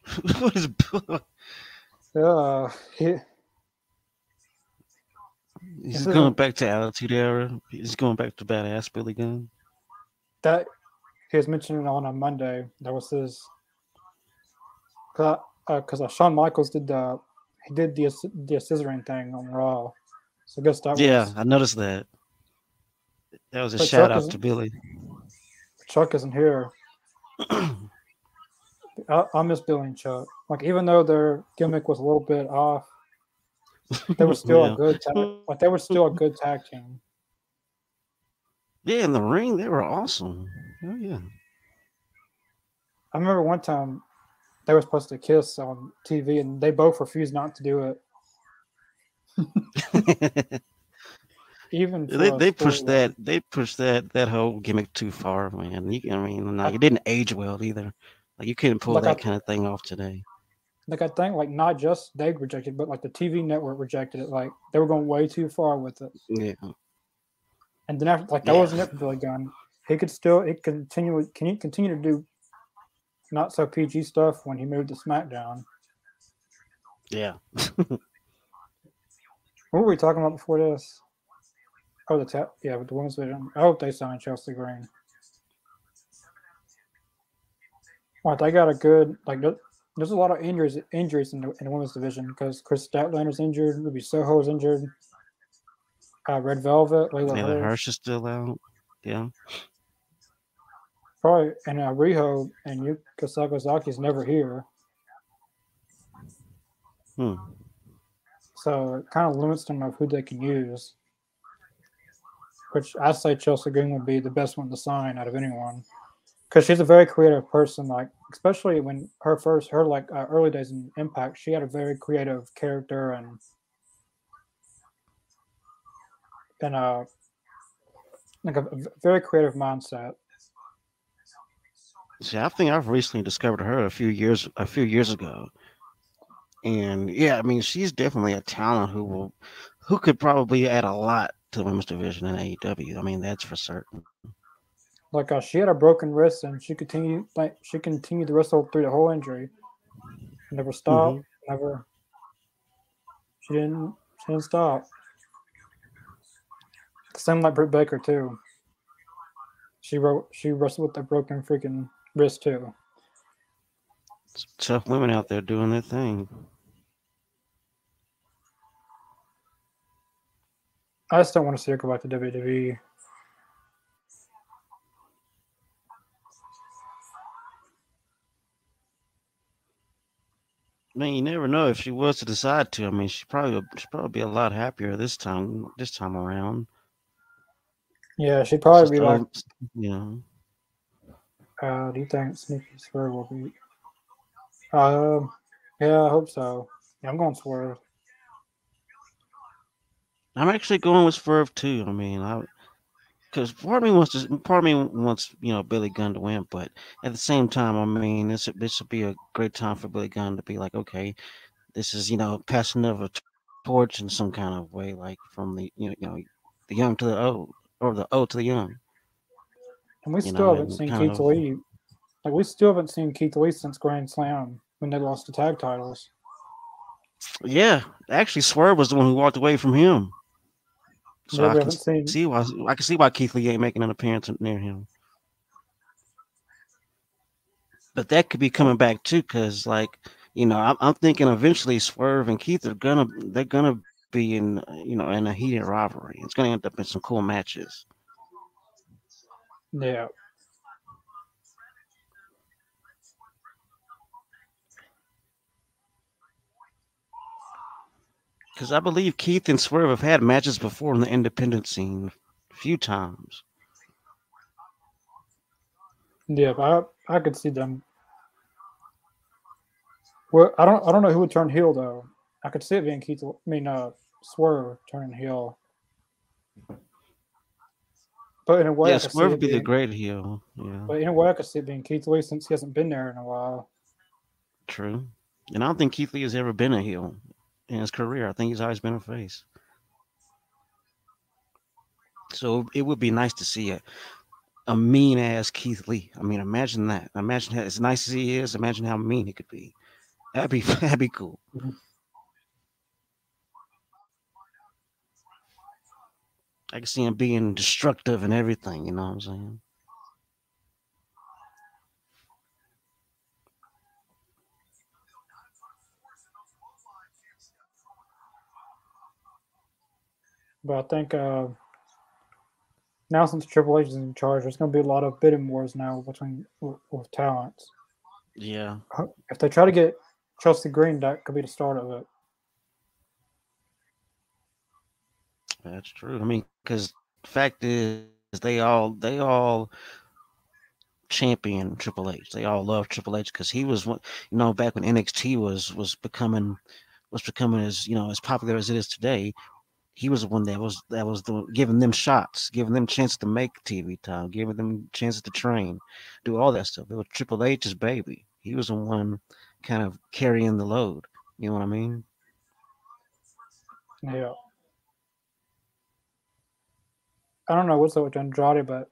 what is?
Uh, he,
He's going back to Attitude Era. He's going back to badass Billy Gunn.
that he was mentioning on a Monday. That was his because uh, uh, Shawn Michaels did the he did the the scissoring thing on Raw. So I guess that
yeah,
was,
I noticed that. That was a shout Chuck out to Billy.
Chuck isn't here. I, I miss Billy and Chuck. Like even though their gimmick was a little bit off, they were still yeah. a good tag. Like they were still a good tag team.
Yeah, in the ring they were awesome. Oh yeah.
I remember one time they were supposed to kiss on TV, and they both refused not to do it. Even
they they pushed that they pushed that that whole gimmick too far, man. You, I mean, like, it didn't age well either. Like you couldn't pull like that I, kind of thing off today.
Like I think, like not just they rejected, but like the TV network rejected it. Like they were going way too far with it.
Yeah.
And then after, like that yeah. wasn't it for Billy Gunn. He could still it continue can he continue to do not so PG stuff when he moved to SmackDown.
Yeah.
what were we talking about before this? Oh, the tap. Yeah, but the women's division. I hope they signed Chelsea Green. Well, they got a good like. There's a lot of injuries injuries in the, in the women's division because Kris Statlander's injured, Ruby Soho's injured, uh, Red Velvet, Leyla
yeah, Hirsch is still out. Yeah.
Probably, and uh, Riho and Yuka Sakazaki is never here.
Hmm.
So it kind of limits them of who they can use. Which I say Chelsea Green would be the best one to sign out of anyone, because she's a very creative person. Like especially when her first, her like uh, early days in Impact, she had a very creative character and and uh like a, a very creative mindset.
See, I think I've recently discovered her a few years a few years ago, and yeah, I mean she's definitely a talent who will who could probably add a lot to the women's division in AEW. I mean that's for certain.
Like uh, she had a broken wrist, and she continued like she continued to wrestle through the whole injury. Never stopped. Mm-hmm. Never. She didn't. She didn't stop. Same like Britt Baker too. She wrote. She wrestled with a broken freaking wrist too.
tough women out there doing their thing.
I just don't want to see her go back to WWE.
I mean, you never know if she was to decide to. I mean, she probably she probably be a lot happier this time this time around.
Yeah, she'd probably be like,
you know,
uh, do you think Sneaky Swerve will be? Um, yeah, I hope so. Yeah, I'm going Swerve.
I'm actually going with Swerve too. I mean, I because part of me wants to, part of me wants you know Billy Gunn to win, but at the same time, I mean, this this would be a great time for Billy Gunn to be like, okay, this is you know passing of a torch in some kind of way, like from the you know you know the young to the old or the old to the young.
And we still know, haven't seen Keith of, Lee. Like we still haven't seen Keith Lee since Grand Slam when they lost the tag titles.
Yeah, actually, Swerve was the one who walked away from him. So I can seen... see why I can see why Keith Lee ain't making an appearance near him. But that could be coming back too, because like you know, I'm, I'm thinking eventually Swerve and Keith are gonna they're gonna be in you know in a heated rivalry. It's gonna end up in some cool matches.
Yeah.
Because I believe Keith and Swerve have had matches before in the independent scene a few times.
Yeah, I I could see them. Well, I don't I don't know who would turn heel though. I could see it being Keith. I mean, uh, Swerve turning heel. But in a way,
yeah, Swerve would be being, the great heel. Yeah.
But in a way, I could see it being Keith Lee since he hasn't been there in a while.
True. And I don't think Keith Lee has ever been a heel in his career. I think he's always been a face. So it would be nice to see a, a mean ass Keith Lee. I mean, imagine that. Imagine how, as nice as he is, imagine how mean he could be. That'd be that'd be cool. I can see him being destructive and everything. You know what I'm saying?
But I think uh, now since Triple H is in charge, there's going to be a lot of bidding wars now between with, with talents.
Yeah.
If they try to get Chelsea Green, that could be the start of it.
That's true. I mean, because the fact is, they all they all champion Triple H. They all love Triple H because he was one. You know, back when NXT was was becoming was becoming as you know as popular as it is today. He was the one that was that was the, giving them shots, giving them chances to make TV time, giving them chances to train, do all that stuff. It was Triple H's baby. He was the one kind of carrying the load. You know what I mean?
Yeah. I don't know what's up with Andrade, but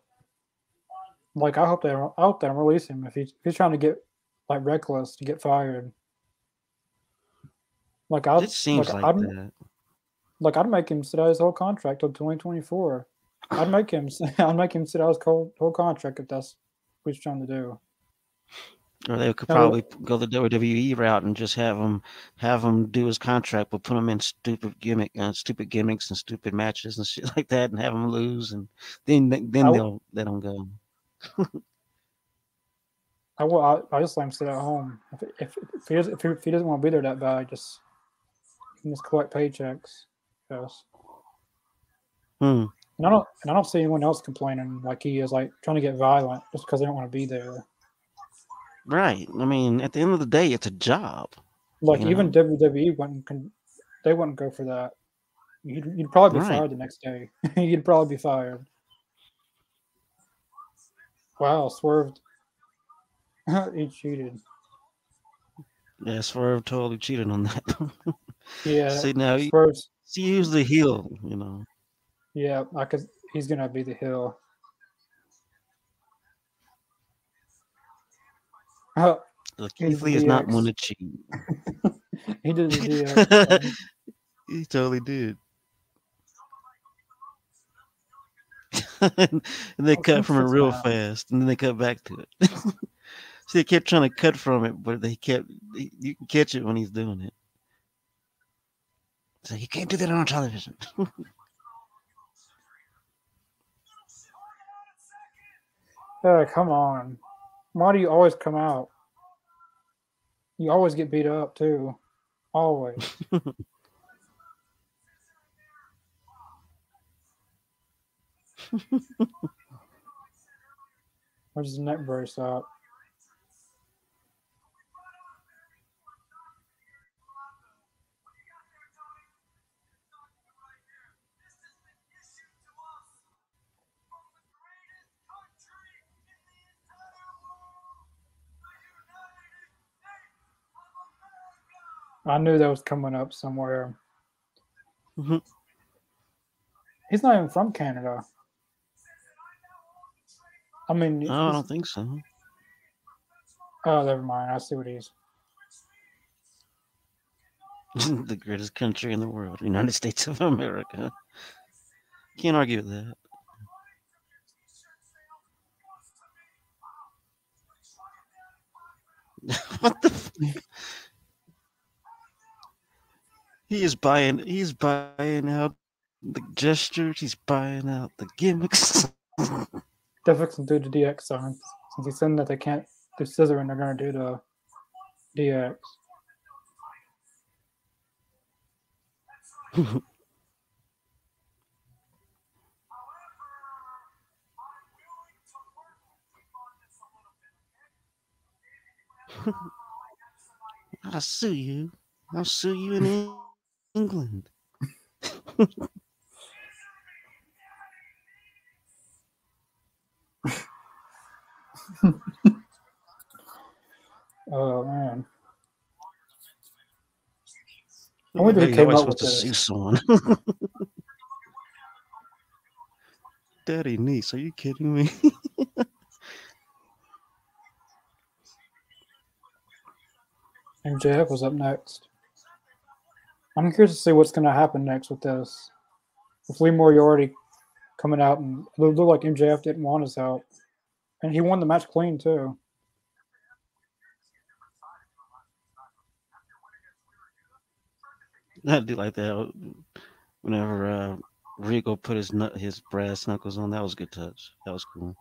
like I hope they I hope they release him if he's if he's trying to get like reckless to get fired. Like I
it seems like,
like
I'd,
that. Like I'd make him sit out his whole contract till 2024. I'd make him I'd make him sit out his whole, whole contract if that's what he's trying to do.
Or they could probably go the WWE route and just have him have him do his contract, but put him in stupid gimmick, uh, stupid gimmicks and stupid matches and shit like that, and have him lose, and then then I, they'll let him go.
I will. I, I just let him sit at home. If if, if he doesn't if he, if he doesn't want to be there that bad, just just collect paychecks.
Hmm.
And I don't and I don't see anyone else complaining like he is, like trying to get violent just because they don't want to be there.
Right. I mean, at the end of the day, it's a job.
Like even know? WWE wouldn't con- they wouldn't go for that. You'd, you'd probably be right. fired the next day. you'd probably be fired. Wow, swerved. he cheated.
Yeah, Swerve totally cheated on that.
yeah.
See now, he, he was the heel, you know.
Yeah, I could. He's gonna be the heel.
Oh, Look, Keith Lee is not one to cheat.
he did the
he totally did. and they oh, cut from it real fast, and then they cut back to it. See, they kept trying to cut from it, but they kept. You can catch it when he's doing it. So you can't do that on television.
uh, come on. Why do you always come out? You always get beat up too. Always. Where's the neck brace at? I knew that was coming up somewhere.
Mm-hmm.
He's not even from Canada. I mean,
no, I don't think so.
Oh, never mind. I see what he's.
the greatest country in the world, United States of America. Can't argue with that. what the? He is buying. He's buying out the gestures. He's buying out the gimmicks.
Definitely can do the DX sign since he's saying that they can't do scissor and they're gonna do the DX.
I'll sue you. I'll sue you in England.
oh man.
I wonder who came up with to see, someone. Daddy niece, are you kidding me?
MJF was up next. I'm curious to see what's going to happen next with this. With Lee Moriarty coming out and it looked like MJF didn't want his help, and he won the match clean too.
I do like that. Whenever uh, Rico put his his brass knuckles on. That was a good touch. That was cool.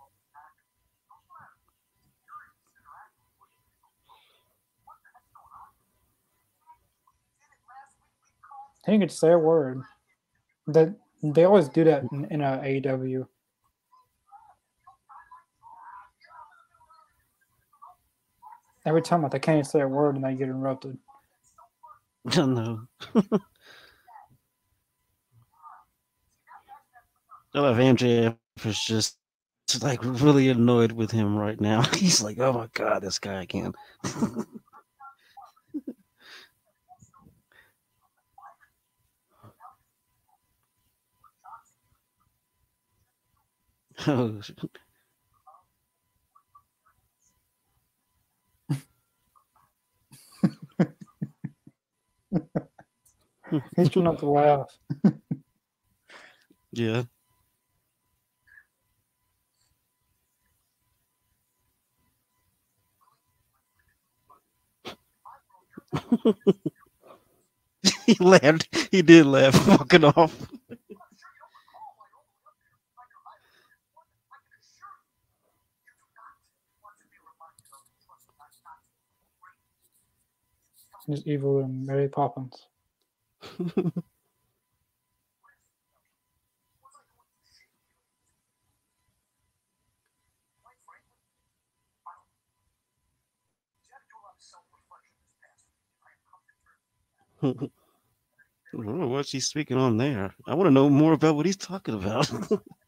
Didn't get say a word. That they always do that in, in uh, AEW. Every time they can't say a word and they get interrupted.
no. I love MJF is just like really annoyed with him right now. He's like, oh my god, this guy again. oh,
He's trying not to laugh.
yeah. he laughed. He did laugh, fucking off.
He's evil and Mary Poppins.
I don't know what she's speaking on there. I want to know more about what he's talking about.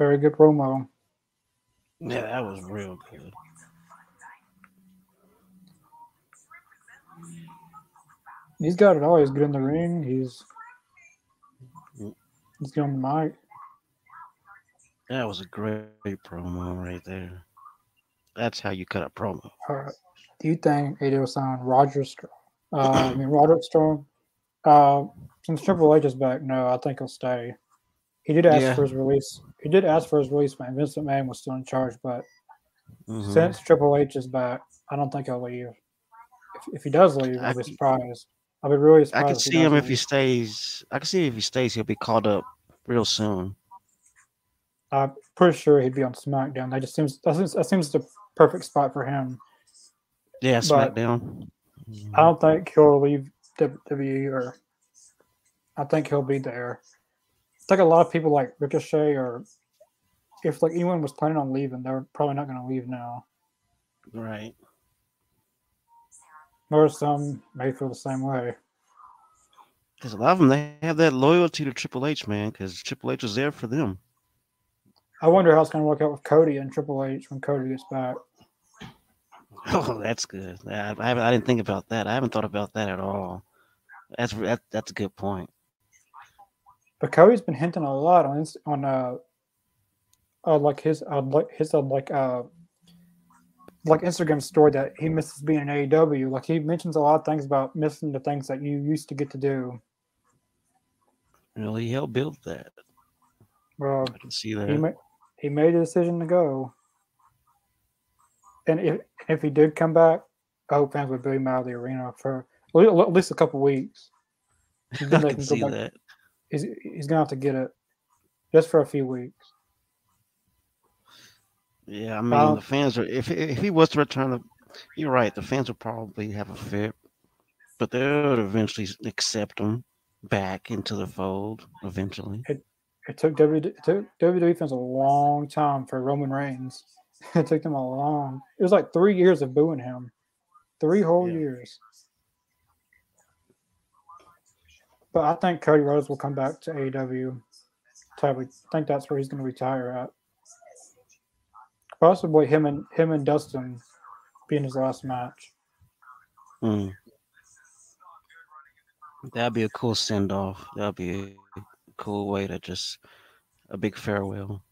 Very good promo.
yeah, that was real good.
He's got it all. He's good in the ring. He's he's good on the mic.
That was a great promo right there. That's how you cut a promo.
Uh, do you think AJ will sign Roger Strong? Uh, I mean Roderick Strong. Uh, since Triple H is back, no, I think he'll stay. He did ask
Yeah.
for his release. He did ask for his release when Vincent McMahon was still in charge, but
Mhm.
since Triple H is back, I don't think he'll leave. If, if he does leave, I'll be surprised. I'll be really surprised.
I
can
see him
does
if he stays. I can see if he stays, he'll be called up real soon.
I'm pretty sure he'd be on SmackDown. That just seems that seems that seems the perfect spot for him.
Yeah,
But-
SmackDown.
I don't think he'll leave WWE or I think he'll be there. Think a lot of people like Ricochet or if like anyone was planning on leaving, they're probably not going to leave now.
Right.
Or some may feel the same way.
Because a lot of them, they have that loyalty to Triple H, man. Because Triple H was there for them.
I wonder how it's going to work out with Cody and Triple H when Cody gets back.
Oh, that's good. I, I, I didn't think about that. I haven't thought about that at all. That's that, that's a good point.
But Cody's been hinting a lot on on uh, uh like his uh, like his uh, like uh like Instagram story that he misses being in AEW. Like he mentions a lot of things about missing the things that you used to get to do.
Really, he helped build that.
Well,
I can see
he
that.
made he made a decision to go. And if if he did come back, I hope fans would him out of the arena for at least a couple weeks.
I can
can
see
back.
that.
He's, he's gonna have to get it just for a few weeks.
Yeah, I mean,
Um,
the fans are. If if he was to return, the, you're right. The fans will probably have a fit, but they would eventually accept him. back into the fold eventually.
It it took WWE, it took WWE fans a long time for Roman Reigns. It took them a long. It was like three years of booing him, three whole
Yeah.
years. But I think Cody Rhodes will come back to AEW. Totally think that's where he's going to retire at. Possibly him and him and Dustin being his last match.
Mm. That'd be a cool send off. That'd be a cool way to just a big farewell.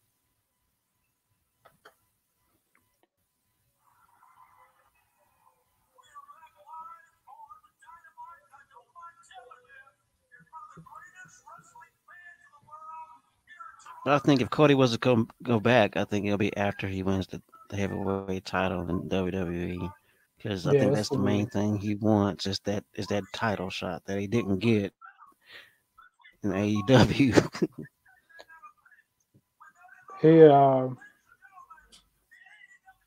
But I think if Cody was to come go back, I think it'll be after he wins the, the heavyweight title in WWE. Because I
Yeah,
think
that's
that's the main thing he wants is that is that title shot that he didn't get in AEW.
He, uh,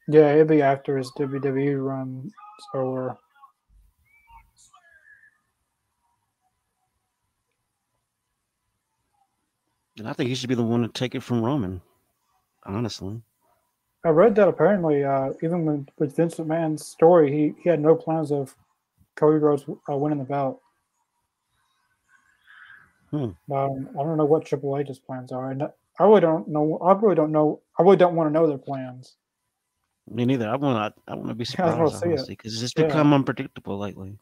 yeah, it'll be after his WWE run over.
And I think he should be the one to take it from Roman. Honestly.
I read that apparently, uh, even when, with Vince McMahon's story, he, he had no plans of Cody Rhodes uh, winning the belt.
Hmm.
Um, I don't know what Triple H's plans are, and I really don't know. I really don't know. I really don't want to know their plans.
Me neither. I want to. I want to be surprised
see it.
because it's just
Yeah.
become unpredictable lately.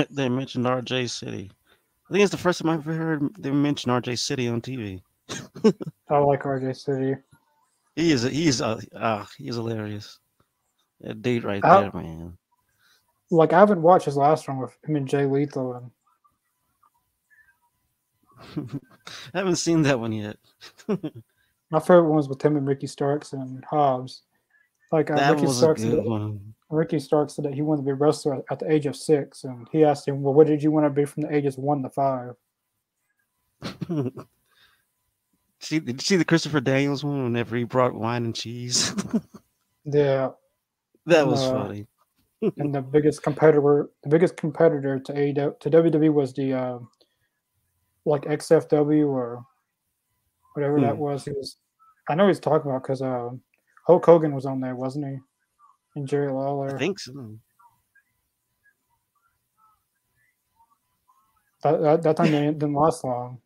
they mentioned RJ City. I think it's the first time I've ever heard them mention RJ City on TV.
I like RJ City.
He is. He's. Uh, uh, he's hilarious. That dude right
How-
there, man.
Like I haven't watched his last one with him and Jay Lethal, and
I haven't seen that one yet.
my favorite one was with him and Ricky Starks and Hobbs. Like uh, Ricky
a
Starks,
good.
Ricky Stark said that he wanted to be a wrestler at the age of six, and he asked him, "Well, what did you want to be from the ages one to five?
see, did you see the Christopher Daniels one whenever he brought wine and cheese?
Yeah,
that was
No.
funny.
and the biggest competitor, the biggest competitor to AEW, to WWE was the uh, like XFW or whatever that
Hmm.
was. He was, I know he's talking about because uh, Hulk Hogan was on there, wasn't he? And Jerry Lawler.
I think so.
That, that, that time didn't, didn't last long.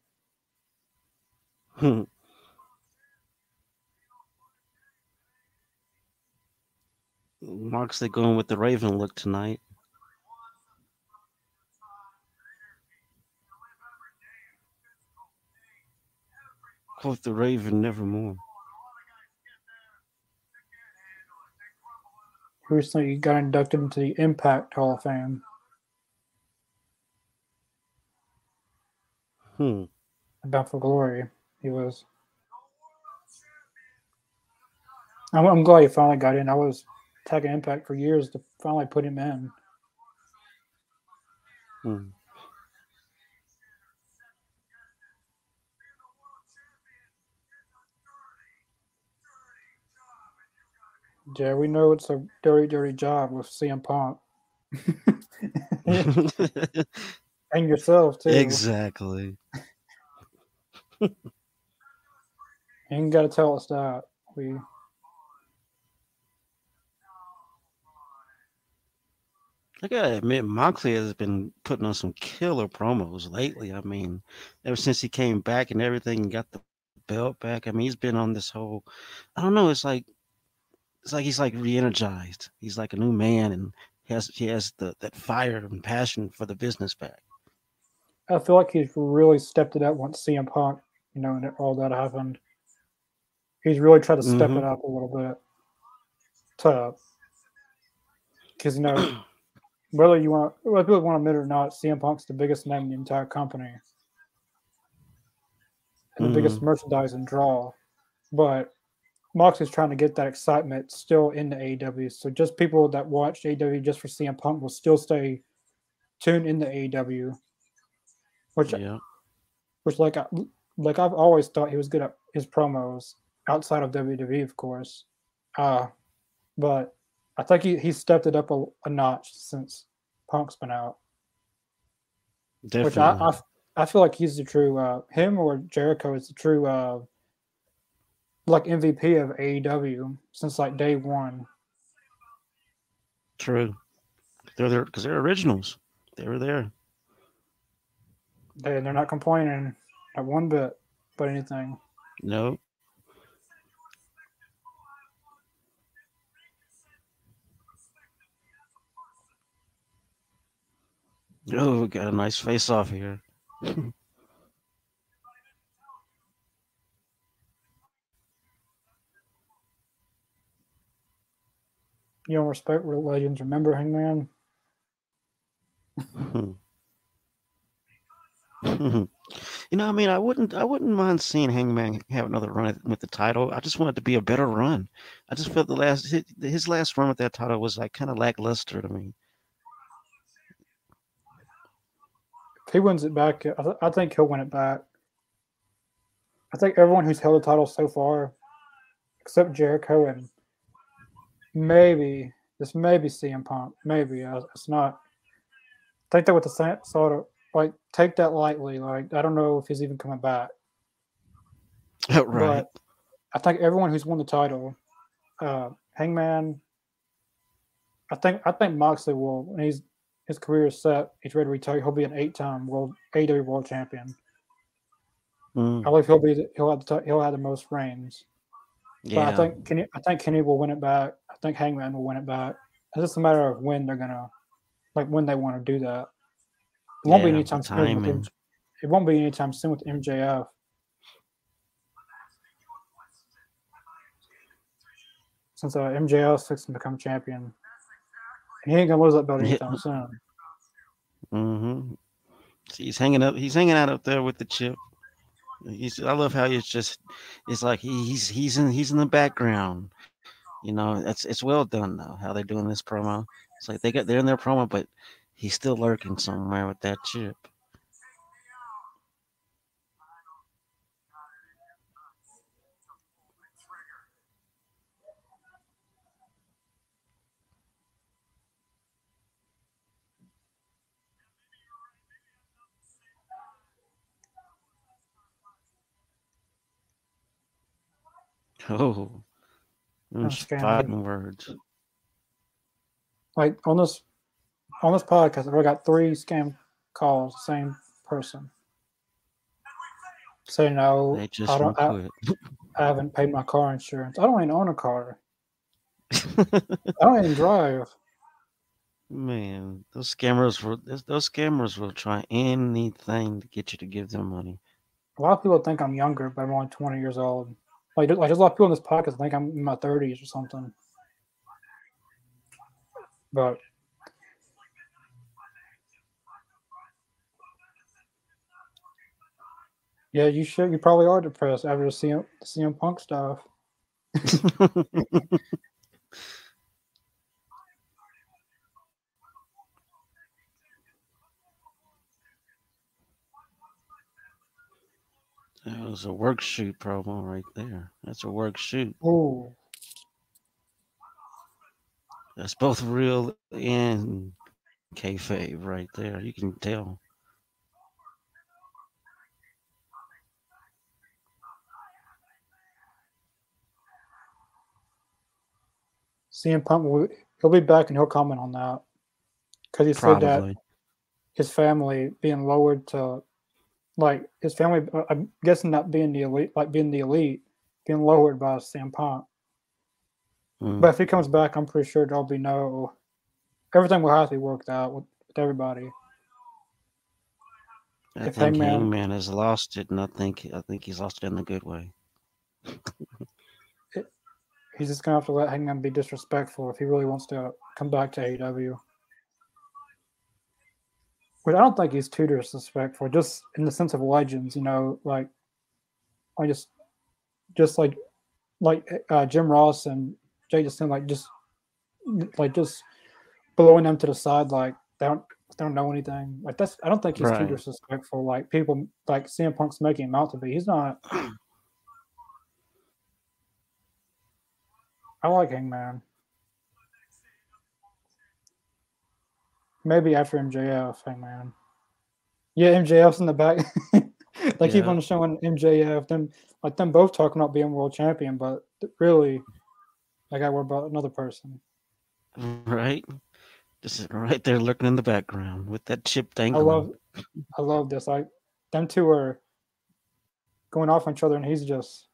Hmm.
Mark's they going with the Raven look tonight. Quote the Raven nevermore.
Recently, got inducted into the Impact Hall of Fame.
Hmm.
Bound for Glory. He was. I'm, I'm glad he finally got in. I was tagging Impact for years to finally put him in.
Hmm.
Yeah, we know it's a dirty, dirty job with CM Punk and yourself too.
exactly.
You ain't got to tell us that. We
I gotta admit, Moxley has been putting on some killer promos lately. I mean, ever since he came back and everything and got the belt back. I mean, he's been on this whole. I don't know. It's like it's like he's like re-energized. He's like a new man, and he has he has the that fire and passion for the business back.
I feel like he's really stepped it up once CM Punk, you know, and all that happened. He's really tried to step
Mhm.
it up a little bit. To, because you know, whether you want, whether people want to admit it or not, CM Punk's the biggest name in the entire company. and the biggest merchandising draw. But Moxley's trying to get that excitement still in the AEW. So just people that watch AEW just for CM Punk will still stay tuned in the AEW. Which,
Yeah.
which like, I- like I've always thought he was good at his promos outside of WWE, of course. Uh, but I think he, he stepped it up a, a notch since Punk's been out.
Definitely.
Which I, I, I feel like he's the true uh, him or Jericho is the true uh, like MVP of AEW since like day one.
True. They're there because they're originals. They were there.
They they're not complaining at one bit about anything.
No. Oh, we got a nice face off here.
You don't respect real legends. Remember Hangman? Hmm.
you know, I mean, I wouldn't, I wouldn't mind seeing Hangman have another run with the title. I just want it to be a better run. I just felt the last, his, his last run with that title was like kind of lackluster to me.
If he wins it back, I, th- I think he'll win it back. I think everyone who's held the title so far, except Jericho and maybe this maybe CM Punk, maybe uh, it's not. Take that with the sa- sort of like take that lightly. Like I don't know if he's even coming back.
right.
But I think everyone who's won the title, uh, Hangman. I think I think Moxley will when he's his career is set. He's ready to retire. He'll be an eight-time world AEW World Champion.
Mm,
I believe he'll be the, he'll have the, he'll have the most reigns.
yeah.
But I think Kenny I think Kenny will win it back. I think Hangman will win it back. It's just a matter of when they're gonna like when they want to do that. It won't be
Yeah,
anytime soon. With
timing.
M- it won't be anytime soon with MJF. Since uh, MJF's fixing to become champion, he ain't gonna lose that belt
Yeah.
anytime soon.
Mm-hmm. He's hanging up. He's hanging out up there with the chip. He's. I love how it's just. It's like he, he's he's in he's in the background. You know, it's it's well done though. How they're doing this promo. It's like they got they're in their promo, but he's still lurking somewhere with that chip. Oh, them
That's scary.
words.
Like on this on this podcast, I got three scam calls, same person. Say no,
They just
I don't. I. I haven't paid my car insurance. I don't even own a car. I don't even drive.
Man, those scammers will those, those scammers will try anything to get you to give them money.
A lot of people think I'm younger, but I'm only 20 years old. Like, like there's a lot of people in this podcast think I'm in my 30s or something. But yeah, you should. You probably are depressed after the CM, the CM Punk stuff.
That was a work shoot promo right there. That's a work shoot.
Ooh,
That's both real and kayfabe right there. You can tell.
CM Punk will he'll be back and he'll comment on that because he said that his family being lowered to like his family uh, i'm guessing not being the elite like being the elite being lowered by CM Punk
Mm.
but if he comes back i'm pretty sure there'll be no everything will have to be worked out with, with everybody
I
if
think
Hangman-
Hangman has lost it, and I think I think he's lost it in a good way.
he's just gonna have to let hangman be disrespectful if he really wants to come back to aew but i don't think he's too disrespectful just in the sense of legends you know like I just just like like uh, Jim Ross and Jay just seem like just like just blowing them to the side like they don't they don't know anything. Like that's I don't think he's
Right.
too disrespectful. Like people like CM Punk's making him out to be. He's not. I like Hangman. Maybe after MJF, Hangman. Yeah, MJF's in the back. they keep on showing MJF, them like them both talking about being world champion, but really, I got to worry about another person.
Right? Just right there lurking in the background with that chip
thing.
I
love, I love this. Like them two are going off on each other, and he's just,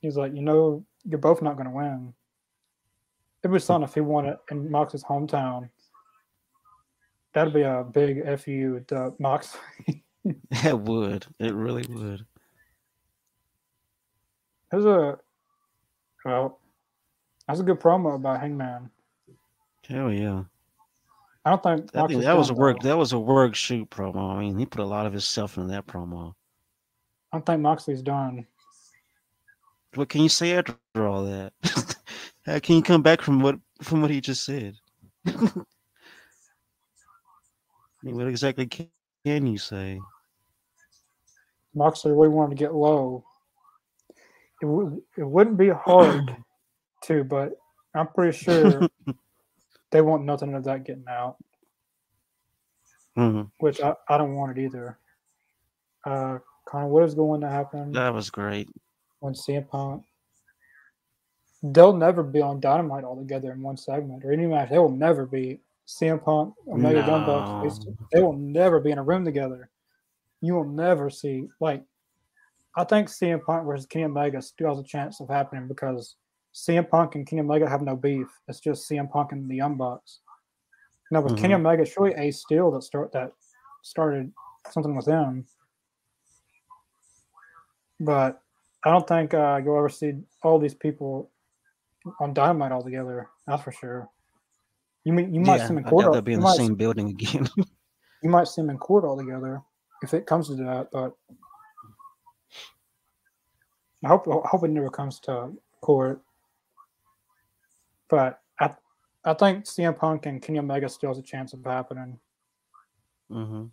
he's like, you know, you're both not going to win. It was fun if he won it in Mox's hometown. That'd be a big fu to Mox.
It would. It really would.
There's a, well, that's a good promo about Hangman.
Hell yeah.
I don't think
I think that was a work
though.
that was a work shoot promo. I mean, he put a lot of himself into that promo.
I don't think Moxley's done.
What can you say after all that? How can you come back from what from what he just said? I mean, what exactly can, can you say?
Moxley really wanted to get low. It, w- it wouldn't be hard to, but I'm pretty sure they want nothing of that getting out,
Mhm.
which I, I don't want it either. Uh, Connor, what is going to happen
That was great.
when CM Punk? They'll never be on Dynamite all together in one segment or any match. They will never be CM Punk, Omega Gun Bucks.
No.
They, they will never be in a room together. You will never see like. I think CM Punk versus Kenny Omega still has a chance of happening because CM Punk and Kenny Omega have no beef. It's just CM Punk and the Young Bucks. Now with Kenny
Mhm.
Omega, it's really Ace Steel that start that started something with them. But I don't think uh, you'll ever see all these people on Dynamite all together. That's for sure. You mean you might
yeah,
see him in court?
they'll be
you
in the
might-
same building again.
you might see him in court all together if it comes to that. But I hope I hope it never comes to court. But I I think CM Punk and Kenny Omega still has a chance of happening.
hmm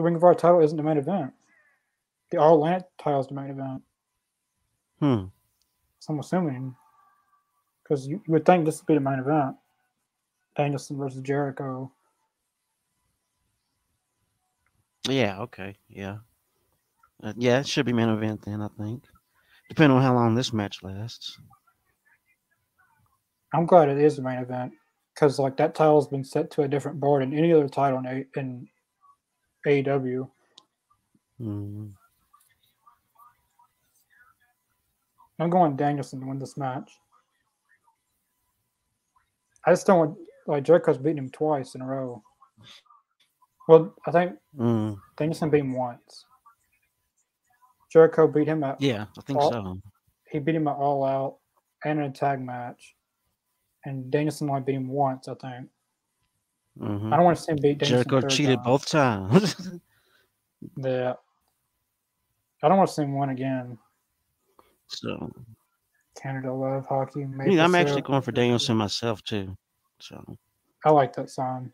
The Ring of Honor title isn't the main event. The All Atlantic title is the main event.
Hmm.
So I'm assuming because you, you would think this would be the main event. Danielson versus Jericho.
Yeah. Okay. Yeah. Uh, yeah, it should be main event then. I think, depending on how long this match lasts.
I'm glad it is the main event because like that title's been set to a different board than any other title in, in AEW.
Mhm.
I'm going Danielson to win this match. I just don't want like Jericho's beaten him twice in a row. Well, I think
Mm.
Danielson beat him once. Jericho beat him at
Yeah, I think
All-
so.
he beat him at All Out and in a tag match, and Danielson only beat him once. I think.
Hmm
I don't want to see him beat
Jericho
third
cheated
time.
both times.
Yeah. I don't want to see him win again.
so
Canada love hockey.
I mean, I'm actually going for Danielson myself too. So
I like that song.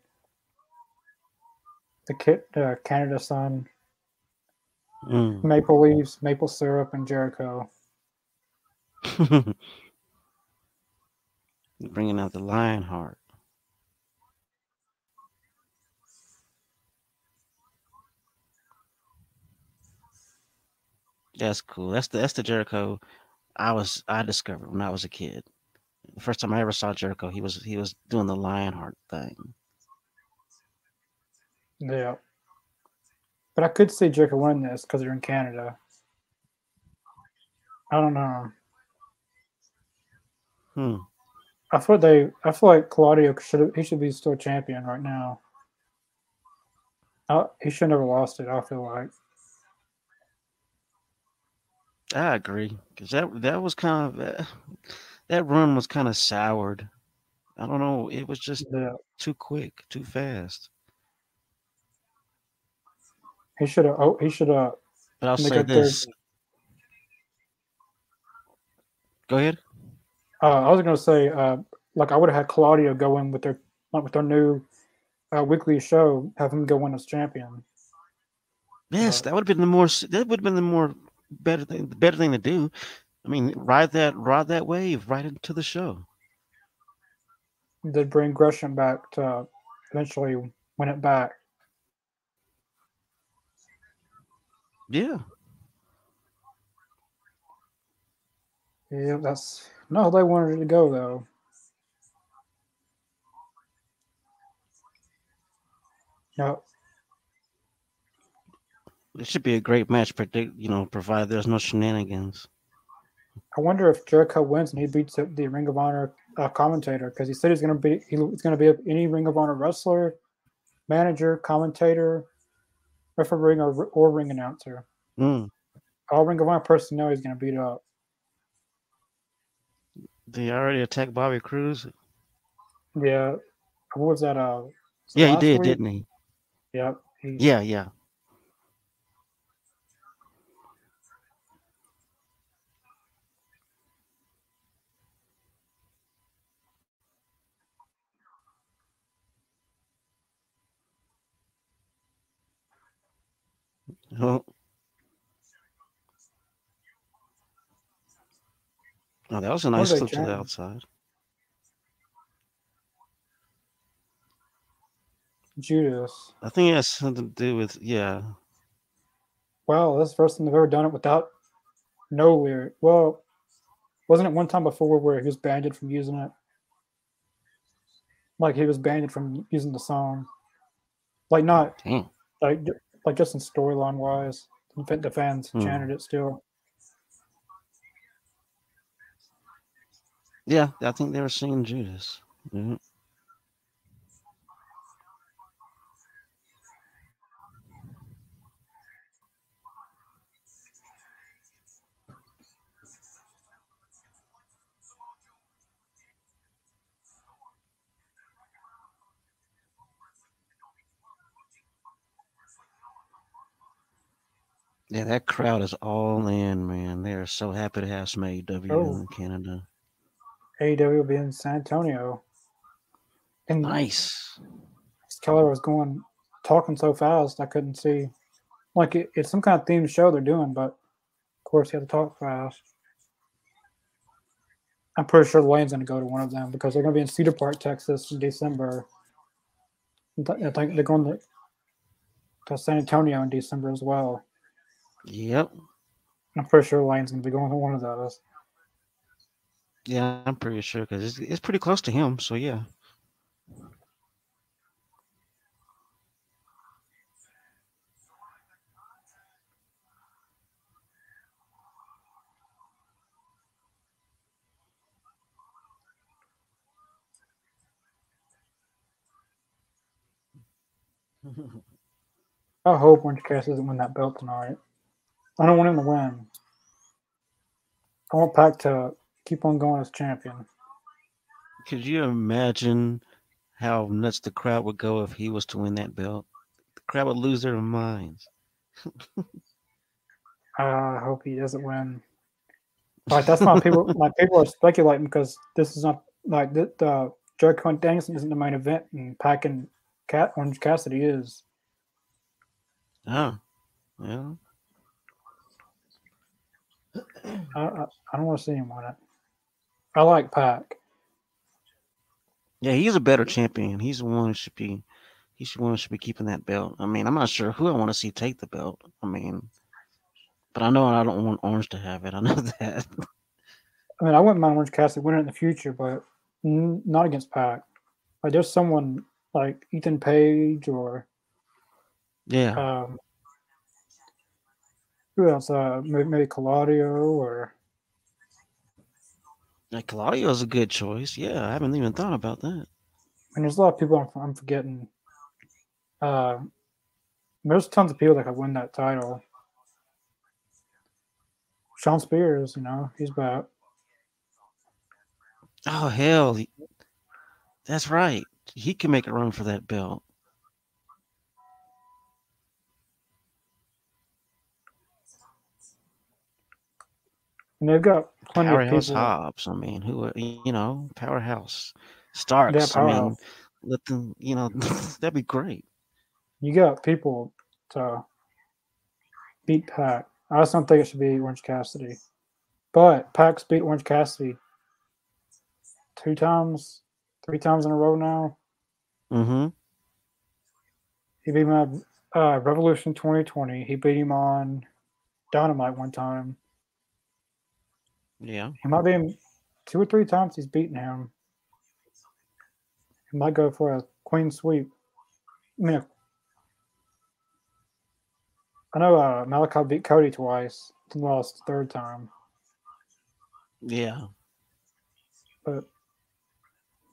The kit, uh, Canada Sun,
mm.
maple leaves, maple syrup, and Jericho.
bringing out the lion That's cool. That's the that's the Jericho I was I discovered when I was a kid. The first time I ever saw Jericho, he was he was doing the Lionheart thing.
Yeah. But I could see Jericho win this because they're in Canada. I don't know.
Hmm.
I thought they. I feel like Claudio should. He should be still champion right now. Uh, he should never lost it. I feel like.
I agree because that that was kind of uh, that run was kind of soured. I don't know. It was just
Yeah.
too quick, too fast.
He should have. Oh, he should have.
But I'll say this. Go ahead.
Uh, I was gonna say, uh, like I would have had Claudio go in with their like, with their new uh, weekly show, have him go in as champion.
Yes, that would have been the more. That would have been the more better thing. The better thing to do. I mean, ride that ride that wave right into the show.
They'd bring Gresham back to eventually win it back.
Yeah.
Yeah, that's no. They wanted it to go though. No,
It should be a great match, predict you know, provided there's no shenanigans.
I wonder if Jericho wins and he beats the, the Ring of Honor uh, commentator because he said he's going to be he, he's going to be any Ring of Honor wrestler, manager, commentator, referee, or, or ring announcer.
Mm.
All Ring of Honor personnel he's going to beat up.
They already attacked Bobby Cruise.
Yeah, what was that? Uh,
Yeah, he did,
week?
didn't he?
Yep. He,
Yeah, yeah. Oh. Oh, that was a nice flip to the outside.
Judas.
I think it has something to do with yeah.
Wow, that's the first time they've ever done it without no lyric. Well, wasn't it one time before where he was banned from using it? Like he was banned from using the song. Like not
Damn.
like like just in storyline wise. The fa- The fans
Hmm.
chanted it still.
Yeah, I think they were singing Judas. Yeah. Yeah, that crowd is all in, man. They are so happy to have some AEW
Oh.
in Canada.
AEW will be in San Antonio. And
Nice.
Keller was going talking so fast I couldn't see. Like it, it's some kind of themed show they're doing, but of course he had to talk fast. I'm pretty sure Lane's going to go to one of them because they're going to be in Cedar Park, Texas in December. I think they're going to, to San Antonio in December as well.
Yep.
I'm pretty sure Lane's going to be going to one of those.
Yeah, I'm pretty sure because it's, it's pretty close to him. So yeah.
I hope Orange Cassidy doesn't win that belt tonight. I don't want him to win. I want Pac to keep on going as champion.
Could you imagine how nuts the crowd would go if he was to win that belt? The crowd would lose their minds.
I hope he doesn't win. Like that's not people. like people are speculating because this is not like the, the Jericho and Danielson isn't the main event, and Pac and Cat Orange Cassidy is.
Oh, yeah.
I, I, I don't want to see him win it. I like Pac.
Yeah, he's a better champion. He's the one who should be. He's the one who should be keeping that belt. I mean, I'm not sure who I want to see take the belt. I mean, but I know I don't want Orange to have it. I know that.
I mean, I wouldn't mind Orange Cassidy winning it in the future, but not against Pac. Like there's someone like Ethan Page or
Yeah,
um, who else? Uh, maybe, Claudio or
like Claudio's a good choice. Yeah, I haven't even thought about that.
and there's a lot of people I'm, I'm forgetting. Uh, there's tons of people that could win that title. Shawn Spears, you know, he's about.
Oh hell, that's right. He can make a run for that belt.
And they've got plenty of
Powerhouse
people.
Hobbs. I mean, who are- you know, powerhouse Starks. I mean, let them. You know, that'd be great.
You got people to beat Pac. I just don't think it should be Orange Cassidy. But Pac's beat Orange Cassidy two times, three times in a row now.
Mm-hmm.
He beat him at uh, Revolution 2020. He beat him on Dynamite one time.
Yeah.
He might be him two or three times he's beaten him. He might go for a queen sweep. I mean, I know uh, Malakai beat Cody twice and lost the third time,
Yeah.
but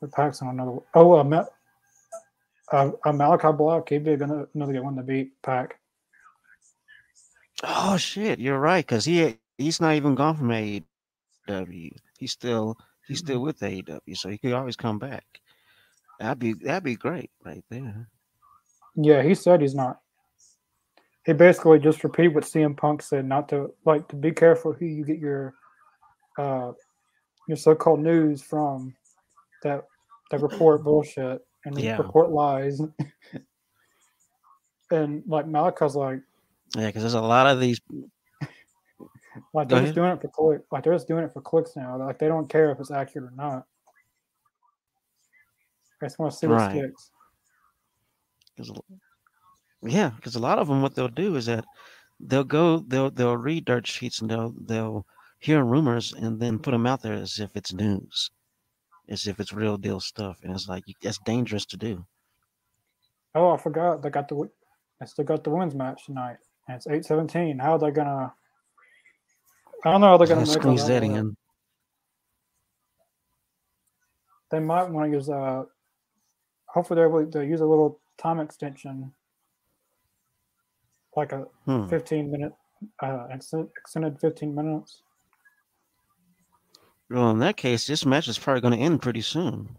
the Pac's on another. Oh, uh, Ma- uh, uh, Malakai Black, he'd be gonna, another good one to beat Pac.
Oh shit, you're right. Cause he he's not even gone from AEW. He's still he's still with AEW, so he could always come back. That'd be that'd be great right there.
Yeah, he said he's not. He basically just repeated what CM Punk said, not to like to be careful who you get your uh your so-called news from that that report bullshit and
Yeah.
report lies. and like Malakai's like
Yeah, because there's a lot of these.
Like they're just doing it for click like they're just doing it for clicks now. Like they don't care if it's accurate or not. I just want to see what
Right.
sticks.
Cause, yeah, because a lot of them, what they'll do is that they'll go, they'll they'll read dirt sheets and they'll they'll hear rumors and then put them out there as if it's news, as if it's real deal stuff, and it's like that's dangerous to do.
Oh, I forgot. They got the they still got the women's match tonight, and it's eight seventeen. How are they gonna? I don't know how they're gonna make
Squeeze that in.
They might want to use a. Hopefully, they're able to use a little time extension, like a
Hmm.
fifteen minute, uh, extended fifteen minutes.
Well, in that case, this match is probably going to end pretty soon.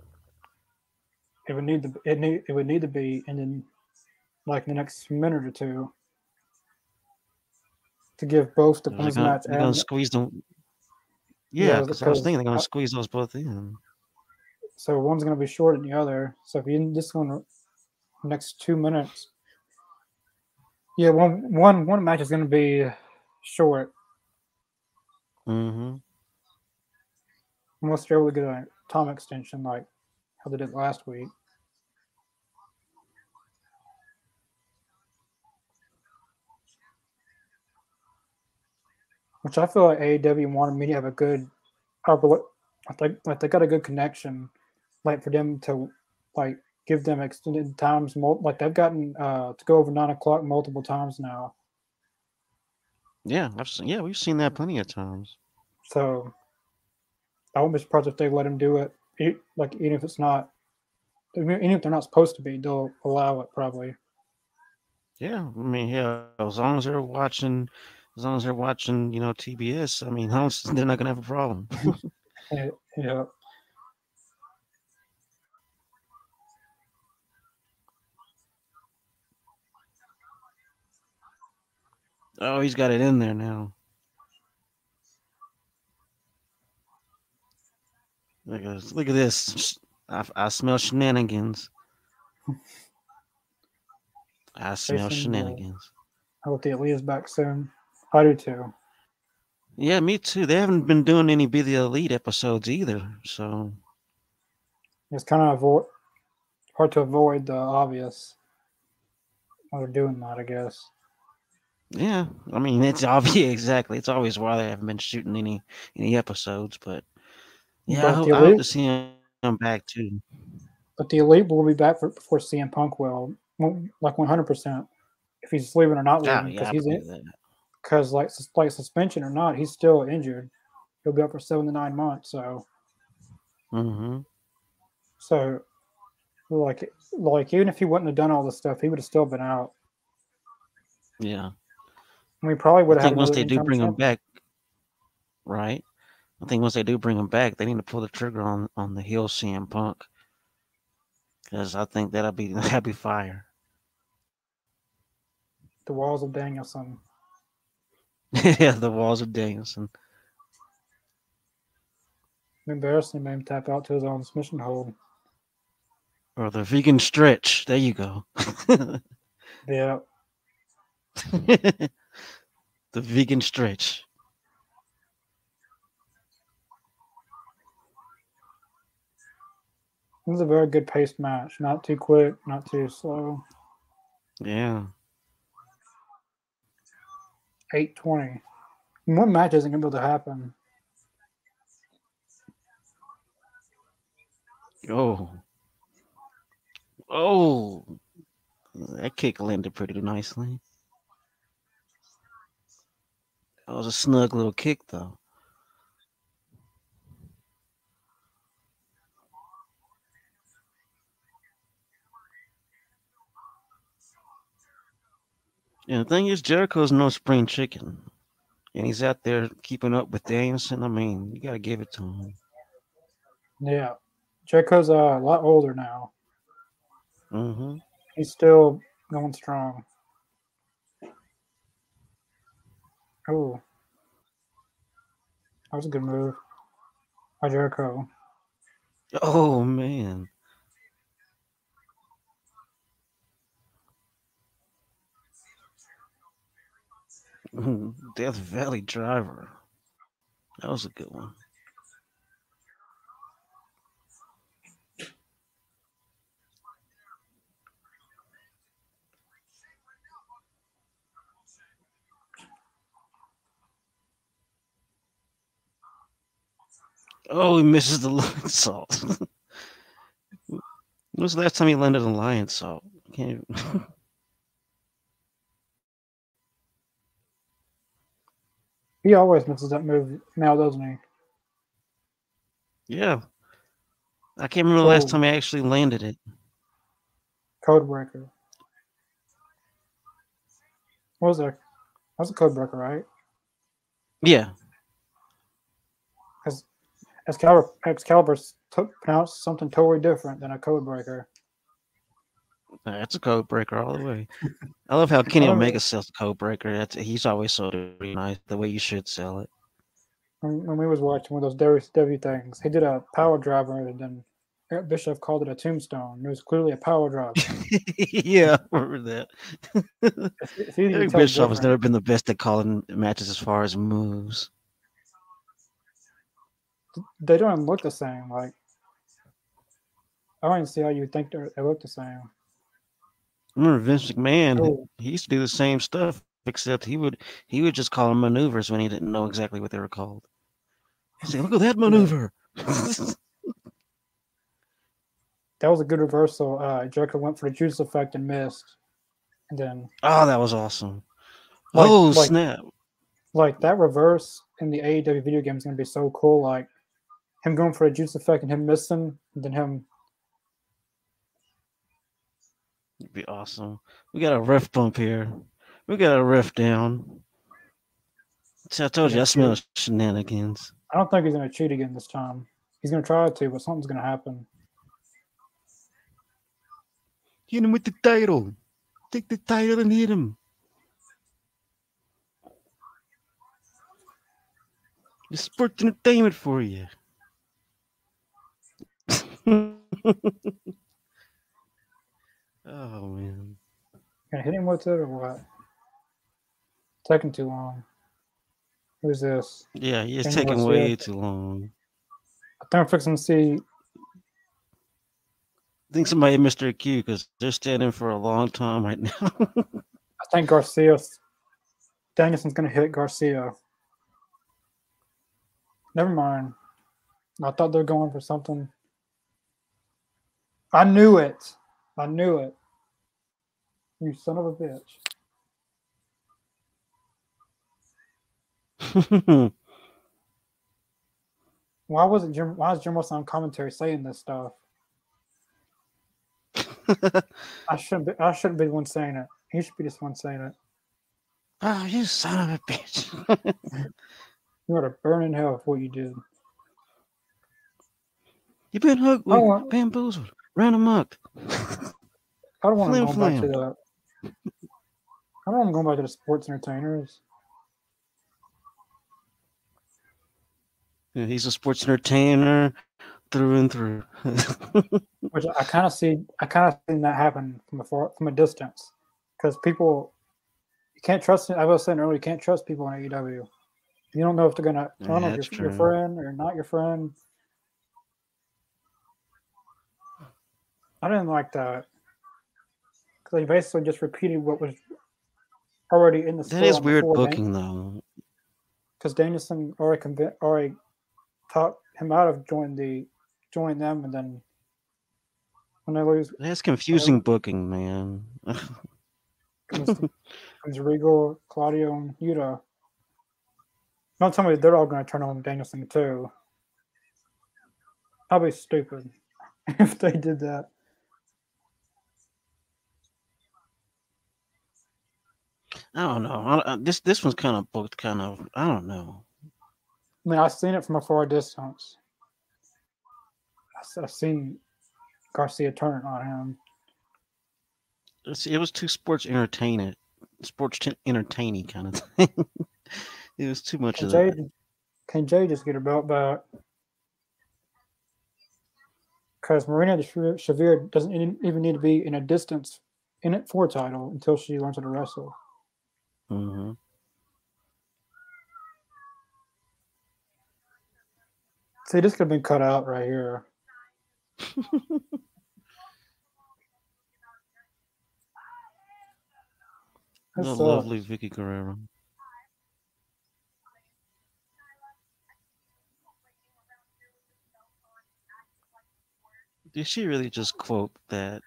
It would need to. It need. It would need to be, then, like the next minute or two, to give both the
gonna,
match
they're
and
squeeze them.
Yeah,
Yeah, because I was thinking they're going to squeeze those both in.
so one's going to be shorter than the other. So if you this one next two minutes, yeah, one one one match is going to be short
Mm-hmm.
unless they're able to get a time extension like how they did last week. Which I feel like AEW wanted me to have a good, uh, I think like they got a good connection, like for them to like give them extended times. Like they've gotten uh, to go over nine o'clock multiple times now.
Yeah, I've seen, yeah, we've seen that plenty of times.
So I won't be surprised if they let him do it. Like even if it's not, even if they're not supposed to be, they'll allow it probably.
Yeah, I mean, yeah, as long as they're watching, as long as they're watching, you know, TBS, I mean, don't- they're not gonna have a problem.
Yeah.
oh, he's got it in there now. Look at this. Look at this. I, I smell shenanigans. I smell
Moore.
Uh, shenanigans.
I hope the Elite's back soon. I do too.
Yeah, me too. They haven't been doing any Be the Elite episodes either. So
It's kind of avoid, hard to avoid the obvious while they're doing that, I guess.
yeah, I mean it's obvious exactly. It's always why they haven't been shooting any any episodes, but yeah, I
But
hope, I hope to see him back too.
But the Elite will be back for, before CM Punk will, like 100%. If he's leaving or not oh,
Yeah,
leaving,
yeah,
because
I
he's in. Because like like suspension or not, he's still injured. He'll be up for seven to nine months. So
Mm-hmm.
so like like even if he wouldn't have done all this stuff, he would have still been out.
Yeah.
We probably would
I
have
think once they do bring him back, right? I think once they do bring him back, they need to pull the trigger on on the heel CM Punk because I think that'll be that'll be fire.
The walls of Danielson.
yeah, the walls of Danielson.
Embarrassing, made him tap out to his own submission hold.
Or the vegan stretch. There you go.
Yeah,
the vegan stretch.
it was a very good paced match. Not too quick, not too slow.
Yeah.
820. One match isn't going to be able to happen.
Oh. Oh. That kick landed pretty nicely. That was a snug little kick, though. And the thing is, Jericho's no spring chicken. And he's out there keeping up with Danielson. I mean, you got to give it to him.
Yeah. Jericho's uh, a lot older now.
Mm-hmm.
He's still going strong. Oh. That was a good move. By Jericho.
Oh, man. Death Valley Driver. That was a good one. Oh, he misses the Lionsault. when was the last time he landed a Lionsault?
He always misses that move now, doesn't he?
yeah. I can't remember the last time he actually landed it.
Code breaker. What was that? That was a code breaker, right?
Yeah.
Excalibur, Excalibur t- pronounced something totally different than a code breaker.
That's a code breaker all the way. I love how Kenny Omega sells the code breaker. That's he's always so nice, the way you should sell it.
When, when we was watching one of those WCW things, he did a power driver, and then Eric Bischoff called it a tombstone. It was clearly a power driver.
yeah, I remember that.
It's, it's
Eric Bischoff has never been the best at calling matches as far as moves.
They don't look the same. Like I don't even see how you think they look the same.
I remember Vince McMahon. he-
Oh.
He used to do the same stuff, except he would he would just call them maneuvers when he didn't know exactly what they were called. He'd say, "Look at that maneuver."
That was a good reversal. Uh, Jericho went for the Judas Effect and missed, and then
oh, that was awesome.
Like-
oh
like-
snap!
like that reverse in the AEW video game is gonna be so cool. Like him going for a Judas Effect and him missing, and then him.
It'd be awesome. We got a ref bump here. We got a ref down. See, I told you, I smell shenanigans.
I don't think he's gonna cheat again this time. He's gonna try to, but something's gonna happen.
Hit him with the title. Take the title and hit him. It's sports entertainment for you. oh man.
Gonna hit him with it or what? Taking too long. Who's this?
Yeah, it's
Kenny
taking way too long.
I think I'm fixing to see.
I think somebody missed their cue because they're standing for a long time right now.
I think Garcia. Danielson's gonna hit Garcia. Never mind. I thought they were going for something. I knew it. I knew it. You son of a bitch. Why wasn't Jim? Why is Jim Wilson on commentary saying this stuff? I shouldn't. Be, I shouldn't be the one saying it. He should be the one saying it.
oh, you son of a bitch.
You ought to burn in hell for what you did.
You've been hooked with
Oh,
bamboozled, ran amok.
I don't want to go back to
flam.
I don't want to go back to the sports entertainers.
Yeah, he's a sports entertainer through and through.
which I kind of see. I kind of seen that happen from a far, from a distance, because people you can't trust. I was saying earlier, you can't trust people in AEW. You don't know if they're gonna. I don't know if you're your friend or not your friend. I didn't like that because they basically just repeated what was already in the.
that is weird booking, though.
because Danielson already conv- already talked him out of joining the joining them, and then when they lose,
That's confusing booking, man.
comes, comes Regal, Claudio, and Yuta. Don't tell me they're all going to turn on Danielson too. I'll be stupid if they did that.
I don't know. I, this this one's kind of booked, kind of. I don't know.
I mean, I've seen it from a far distance. I've seen Garcia turn on him.
It's, it was too sports entertaining, sports t- entertaining kind of thing. it was too much
Can
of
Jay,
that.
can Jade just get her belt back? Because Marina Shafir doesn't even need to be in a distance in it for a title until she learns how to wrestle.
Hmm
See, this could have been cut out right here.
The
That sucks.
lovely Vickie Guerrero. Did she really just quote that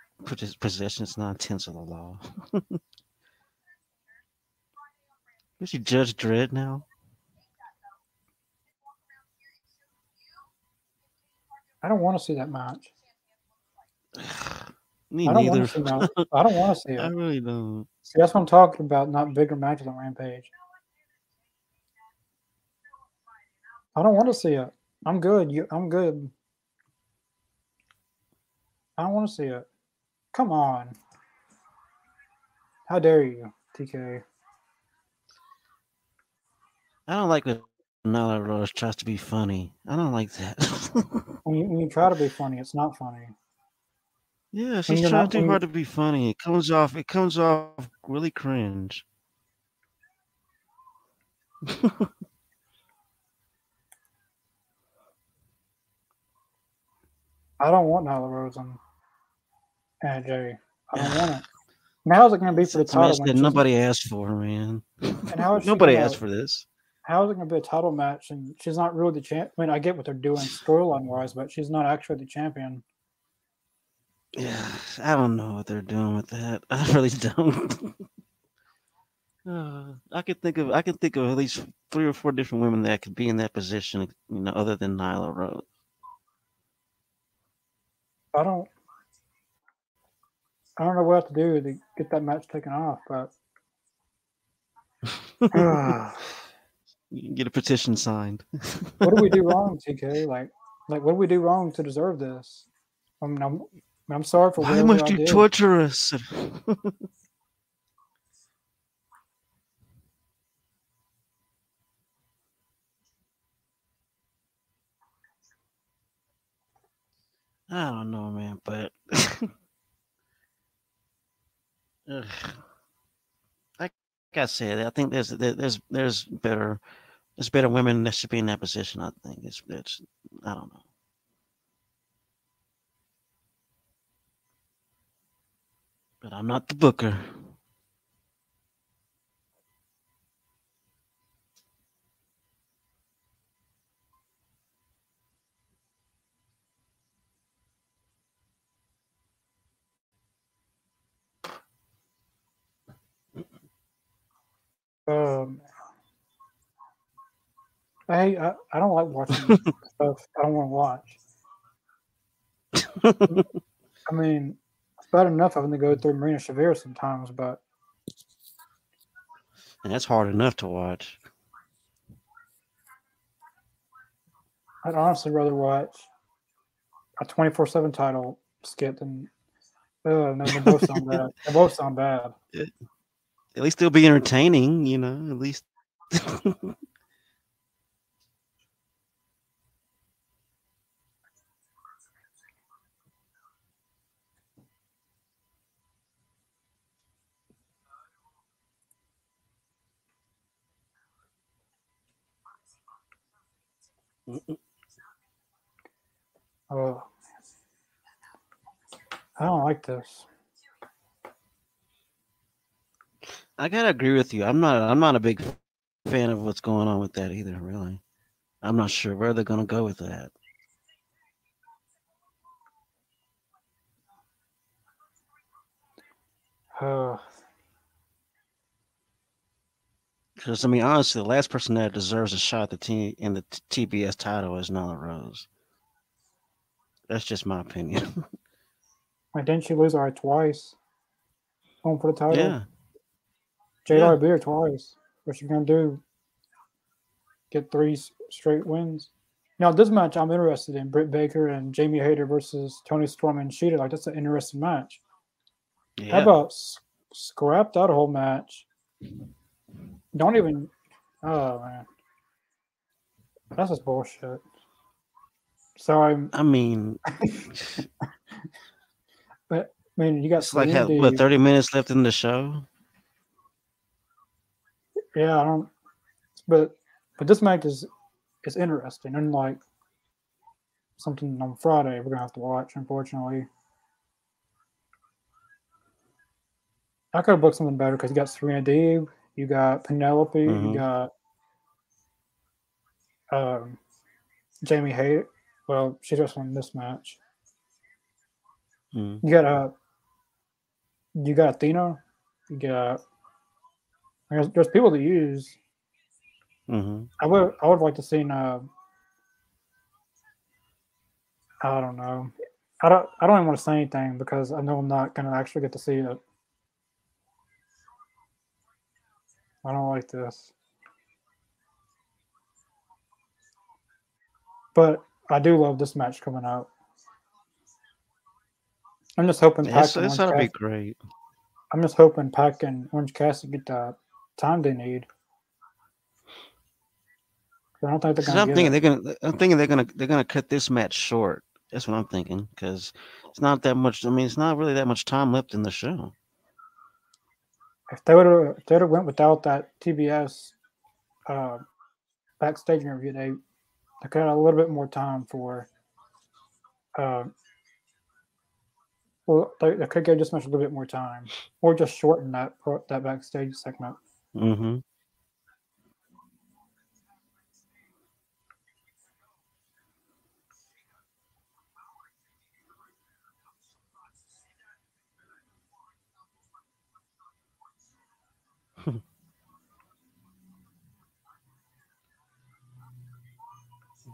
possession is not tense of the law? Is she Judge Dredd now?
I don't want to see that match.
Me
I don't
neither.
want to see that. I don't want to see
I really don't.
See, that's what I'm talking about. Not bigger matches on Rampage. I don't want to see it. I'm good. You, I'm good. I don't want to see it. Come on. How dare you, TK?
I don't like when Nyla Rose tries to be funny. I don't like that.
When you, when you try to be funny, it's not funny.
yeah, she's trying
not-
too hard to be funny. It comes off. It comes off really cringe.
I don't want Nyla Rose and Jade. I don't want it. And how's it going to be for the
It's a match
title?
that nobody asked for, man.
And how is
nobody asked for this.
How is it going to be a title match? And she's not really the champ. I mean, I get what they're doing storyline wise, but she's not actually the champion.
Yeah, I don't know what they're doing with that. I really don't. Uh, I could think of I could think of at least three or four different women that could be in that position, you know, other than Nyla Rose.
I don't. I don't know what to do to get that match taken off, but what
You can get a petition signed.
What do we do wrong, TK? Like, like what do we do wrong to deserve this? I mean, I'm, I'm sorry for
Why must you
did.
torture us? I don't know, man, but Ugh. Like I said, I think there's there's there's better there's better women that should be in that position. I think it's it's I don't know. But I'm not the booker.
Um, I, I I don't like watching stuff I don't want to watch. I mean, it's bad enough having to go through Marina Shafir sometimes, but
And that's hard enough to watch.
I'd honestly rather watch a 24 7 title skit than. Uh, no, they both sound bad. They both sound bad.
At least they'll be entertaining, you know. At least.
Oh, I don't like this.
I gotta agree with you. I'm not. I'm not a big fan of what's going on with that either. Really, I'm not sure where they're gonna go with that.
Uh,
Because I mean, honestly, the last person that deserves a shot at the team in the t- TBS title is Nyla Rose. That's just my opinion.
why didn't she lose her twice? Home for the title.
yeah,
JR
yeah.
beat her twice. What's she gonna do? Get three straight wins. Now this match I'm interested in: Britt Baker and Jamie Hayter versus Toni Storm and Shida. Like that's an interesting match. How about scrap that whole match? Don't even. Oh man, that's just bullshit. So I'm.
I mean,
I mean, you got
it's like what 30 minutes left in the show.
Yeah, I don't. But but this match is is interesting, unlike something on Friday we're gonna have to watch. Unfortunately, I could have booked something better because you got Serena Deeb, you got Penelope,
Mhm.
you got um, Jamie Hayter. Well, she's just won this match.
Mm.
You got uh, you got Athena. You got there's, there's people to use.
hmm
I would I would like to see uh I don't know. I don't I don't even want to say anything because I know I'm not gonna actually get to see it. I don't like this. But I do love this match coming out. I'm just hoping Pac
It's,
and Orange
gotta be great.
I'm just hoping Pac and Orange Cassidy get the time they need. I don't think they're gonna
I'm thinking
it.
they're gonna. I'm thinking they're gonna. They're gonna cut this match short. That's what I'm thinking. Because it's not that much. I mean, it's not really that much time left in the show.
if they would have if they would have went without that TBS uh, backstage interview, they they could have a little bit more time for. Uh, well, they, they could give this much a little bit more time, or just shorten that that backstage segment.
Hmm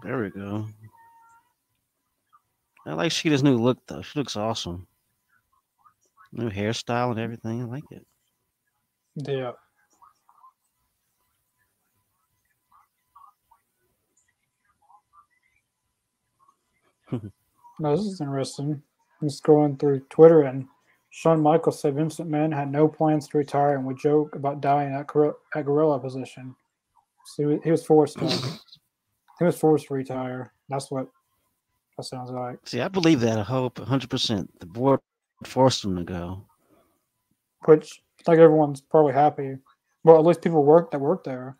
There we go. I like Shida's new look though. She looks awesome. New hairstyle and everything. I like it.
Yeah. No, this is interesting. I'm scrolling through Twitter and Shawn Michaels said Vincent McMahon had no plans to retire and would joke about dying at, Gor- at gorilla position. So he was, he was forced to he was forced to retire. That's what that sounds like.
See, I believe that. I hope 100%. The board forced him to go.
Which I think everyone's probably happy. Well, at least people work that work there,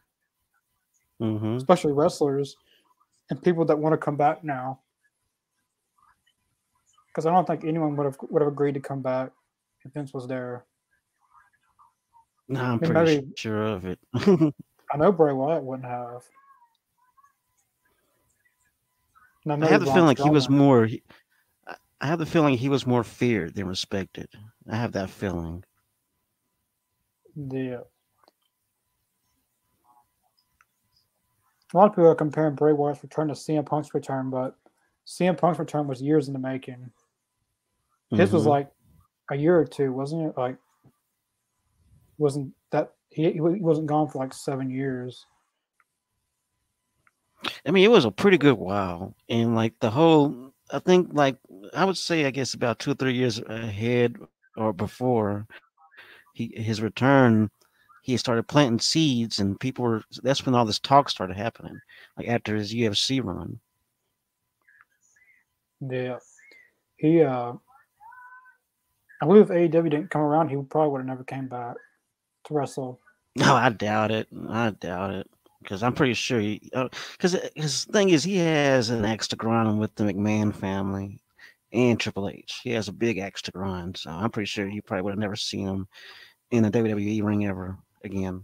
hmm
especially wrestlers and people that want to come back now. Because I don't think anyone would have would have agreed to come back if Vince was there.
No, I'm
mean,
pretty
maybe-
sure of it.
I know Bray Wyatt wouldn't have. And
I have the feeling like he was more. he- I- I have the feeling he was more feared than respected. I have that feeling.
Yeah. A lot of people are comparing Bray Wyatt's return to CM Punk's return, but CM Punk's return was years in the making. His was
Mhm.
like a year or two, wasn't it? Like, wasn't that he, he he wasn't gone for like seven years?
I mean, it was a pretty good while, and like the whole, I think like I would say, I guess about two or three years ahead or before he his return, he started planting seeds, and people were. That's when all this talk started happening, like after his UFC run.
Yeah, he. uh I believe if AEW didn't come around, he probably would have never came back to wrestle.
No, I doubt it. I doubt it because I'm pretty sure he. Because uh, his thing is, he has an axe to grind with the McMahon family and Triple H. He has a big axe to grind, so I'm pretty sure you probably would have never seen him in a WWE ring ever again.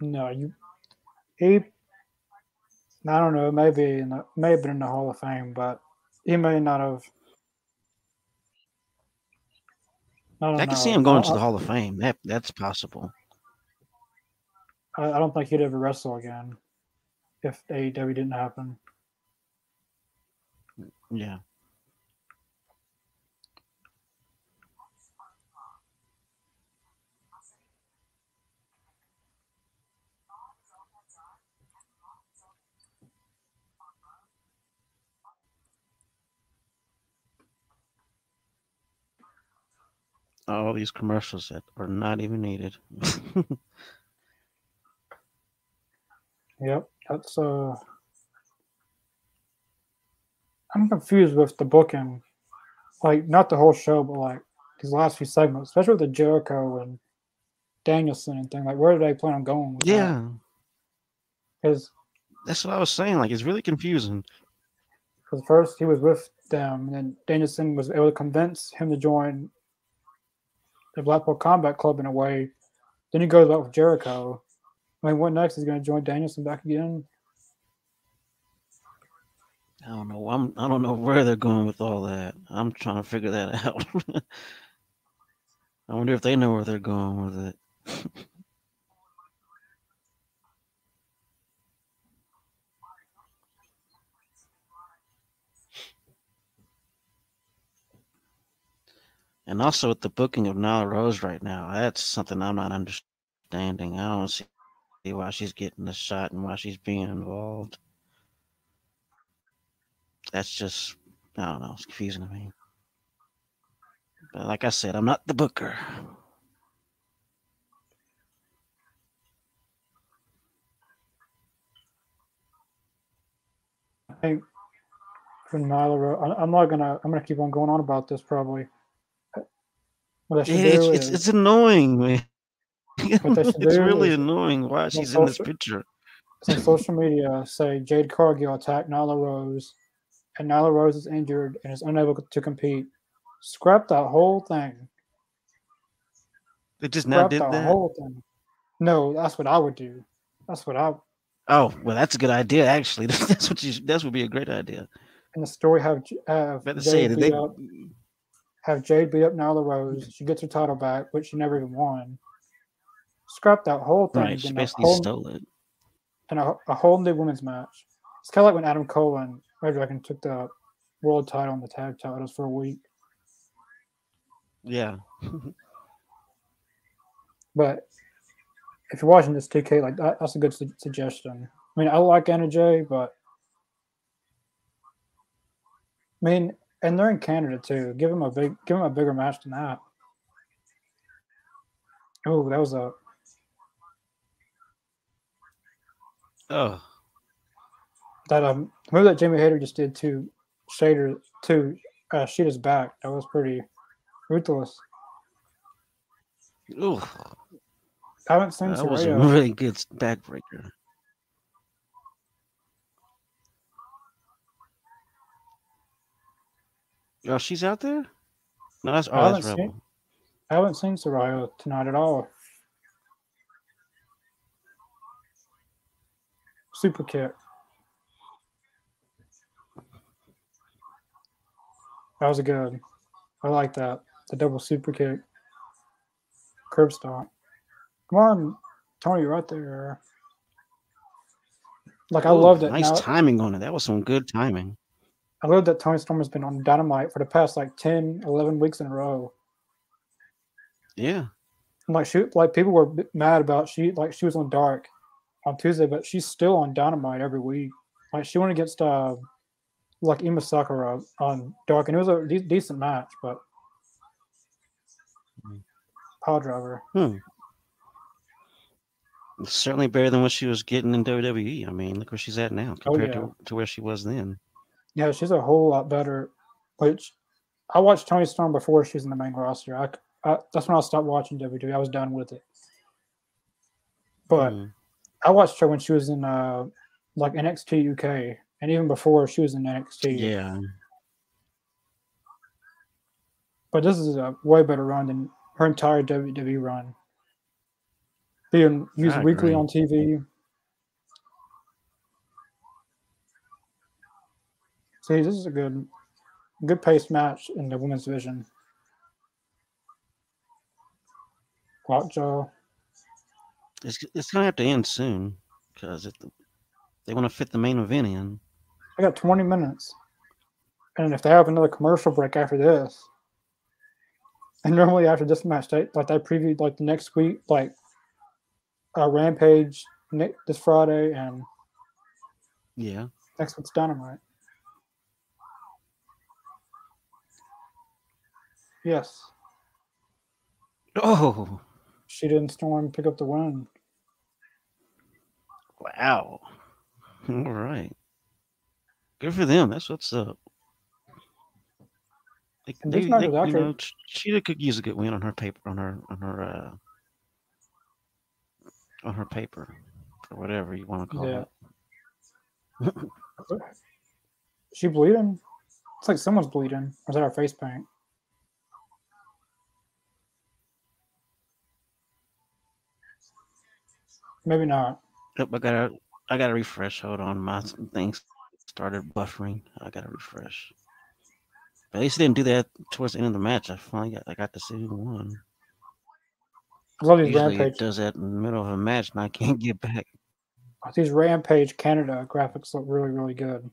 No, you. He. I don't know. Maybe in the, may have been in the Hall of Fame, but he may not have
I, I can see him going to the Hall of Fame. That that's possible.
I, I don't think he'd ever wrestle again if AEW didn't happen.
Yeah. All these commercials that are not even needed.
yep, that's uh I'm confused with the booking. Like not the whole show, but like these last few segments, especially with the Jericho and Danielson and thing. Like where do they plan on going
yeah.
Because
that's what I was saying. Like it's really confusing.
Because first he was with them, and then Danielson was able to convince him to join the Blackpool Combat Club in a way. Then he goes back with Jericho. I mean, what next? Is going to join Danielson back again?
I don't know. I'm. I don't know where they're going with all that. I'm trying to figure that out. I wonder if they know where they're going with it. And also with the booking of Nyla Rose right now, that's something I'm not understanding. I don't see why she's getting the shot and why she's being involved. That's just I don't know, it's confusing to me. But like I said, I'm not the booker.
I think for Nyla Rose, I'm not gonna I'm gonna keep on going on about this probably.
What yeah, it's, it's, it's annoying, man. it's really annoying why she's social, in this picture.
Social media say Jade Cargill attacked Nyla Rose, and Nyla Rose is injured and is unable to compete. Scrap that whole thing.
They just now did that. Whole thing.
No, that's what I would do. That's what I.
Oh well, that's a good idea. Actually, that's what you. That would be a great idea.
And the story have have.
Uh, Better say they.
Mm, Have Jade beat up Nyla Rose. She gets her title back, which she never even won. Scrap that whole thing.
Right, she basically whole, stole it.
And a, a, whole new women's match. It's kind of like when Adam Cole and Red Dragon took the world title and the tag titles for a week.
Yeah.
but if you're watching this 2K, like that, that's a good su- suggestion. I mean, I like Anna Jay, but I mean, and they're in Canada too. Give them a big, give them a bigger match than that. Oh, that was a.
Oh.
That um, move that Jamie Hayter just did to Shader to uh, Shida's back. That was pretty ruthless.
Ooh.
I haven't seen
that Saraya. was a really good backbreaker. Oh, she's out there? No, that's, oh, that's Rebel.
Seen, I haven't seen Saraya tonight at all. Super kick. That was a good. I like that. The double super kick. Curb stomp. Come on, Tony, you're right there. Like I loved it.
Nice now, timing on it. That was some good timing.
I love that Toni Storm has been on Dynamite for the past like 10, 11 weeks in a row.
Yeah.
Like she like people were mad about she like she was on Dark, on Tuesday, but she's still on Dynamite every week. Like she went against uh like Emi Sakura on Dark, and it was a de- decent match, but power driver.
Hmm. It's certainly better than what she was getting in WWE. I mean, look where she's at now
Oh,
compared
yeah.
to, to where she was then.
Yeah, she's a whole lot better. Which I watched Toni Storm before she was in the main roster. I, I that's when I stopped watching WWE. I was done with it. But
Hmm.
I watched her when she was in uh like NXT UK, and even before she was in NXT.
yeah,
But this is a way better run than her entire WWE run. Being used weekly on TV. See, this is a good, good paced match in the women's division. Lockjaw.
it's it's gonna have to end soon because they want to fit the main event in.
I got 20 minutes. And if they have another commercial break after this, and normally after this match, they like they previewed like the next week, like uh, Rampage this Friday and
Yeah,
next week's Dynamite. Yes,
Oh,
she didn't storm pick up the win.
wow. All right. Good for them. That's what's up. They,
And
they, they- you know, Shida could use a good win on her paper, on her, on her, uh, on her paper, or whatever you want to call
Yeah.
it.
She bleeding? It's like someone's bleeding. Or is that her face paint? Maybe not.
Yep, I gotta, I gotta refresh. Hold on, my things started buffering. I gotta refresh. But at least it didn't do that towards the end of the match. I finally got, I got to see who won.
I love these
Usually
rampage.
it does that in the middle of a match, and I can't get back.
These rampage Canada graphics look really, really good.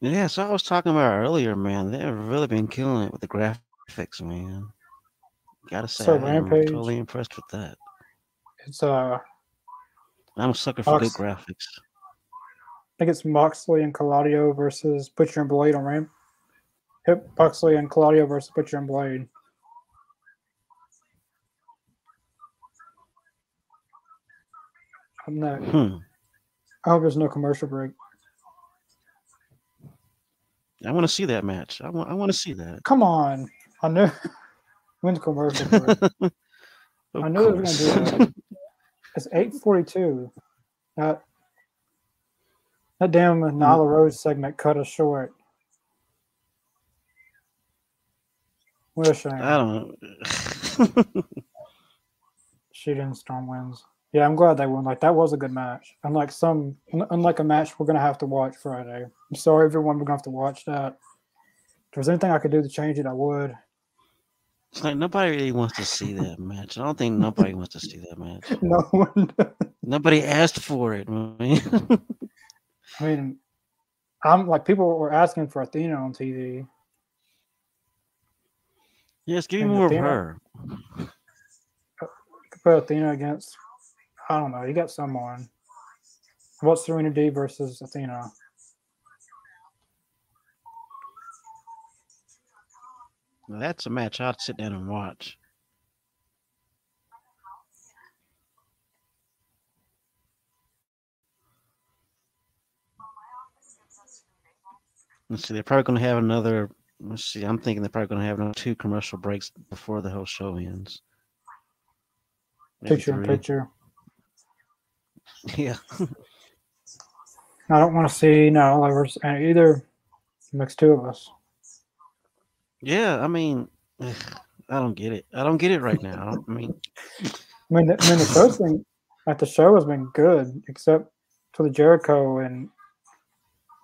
Yeah, so I was talking about earlier, man. They've really been killing it with the graphics, man. Gotta say,
So
I
Rampage-
totally impressed with that.
It's uh, I
I'm a sucker for good graphics.
think it's Moxley and Claudio versus Butcher and Blade on Ramp. Hip Moxley and Claudio versus Butcher and Blade. I'm not,
Hmm.
I hope there's no commercial break.
I want to see that match. I want. I want to see that.
Come on. I knew when's commercial break. I knew it was gonna do that. It's eight forty two. That that damn mm. Nyla Rose segment cut us short. What a shame.
I don't.
She didn't storm wins. Yeah, I'm glad they won. Like that was a good match. Unlike some, unlike a match we're gonna have to watch Friday. I'm sorry, everyone. We're gonna have to watch that. If there's anything I could do to change it, I would.
it's like nobody really wants to see that match. I don't think nobody wants to see that match.
No one.
Nobody asked for it, man.
I mean, I'm like people were asking for Athena on TV.
yes, give me
And
more of her.
could put Athena against, I don't know, you got someone. What's Serena D versus Athena?
Now, that's a match I'd sit down and watch. Let's see. They're probably going to have another. Let's see. I'm thinking they're probably going to have another two commercial breaks before the whole show ends. Maybe
Picture in picture.
Yeah.
I don't want to see no lovers and either mix two of us.
Yeah. I mean, I don't get it. I don't get it right now. I, mean,
I mean, the, I mean, the first thing at the show has been good, except for the Jericho and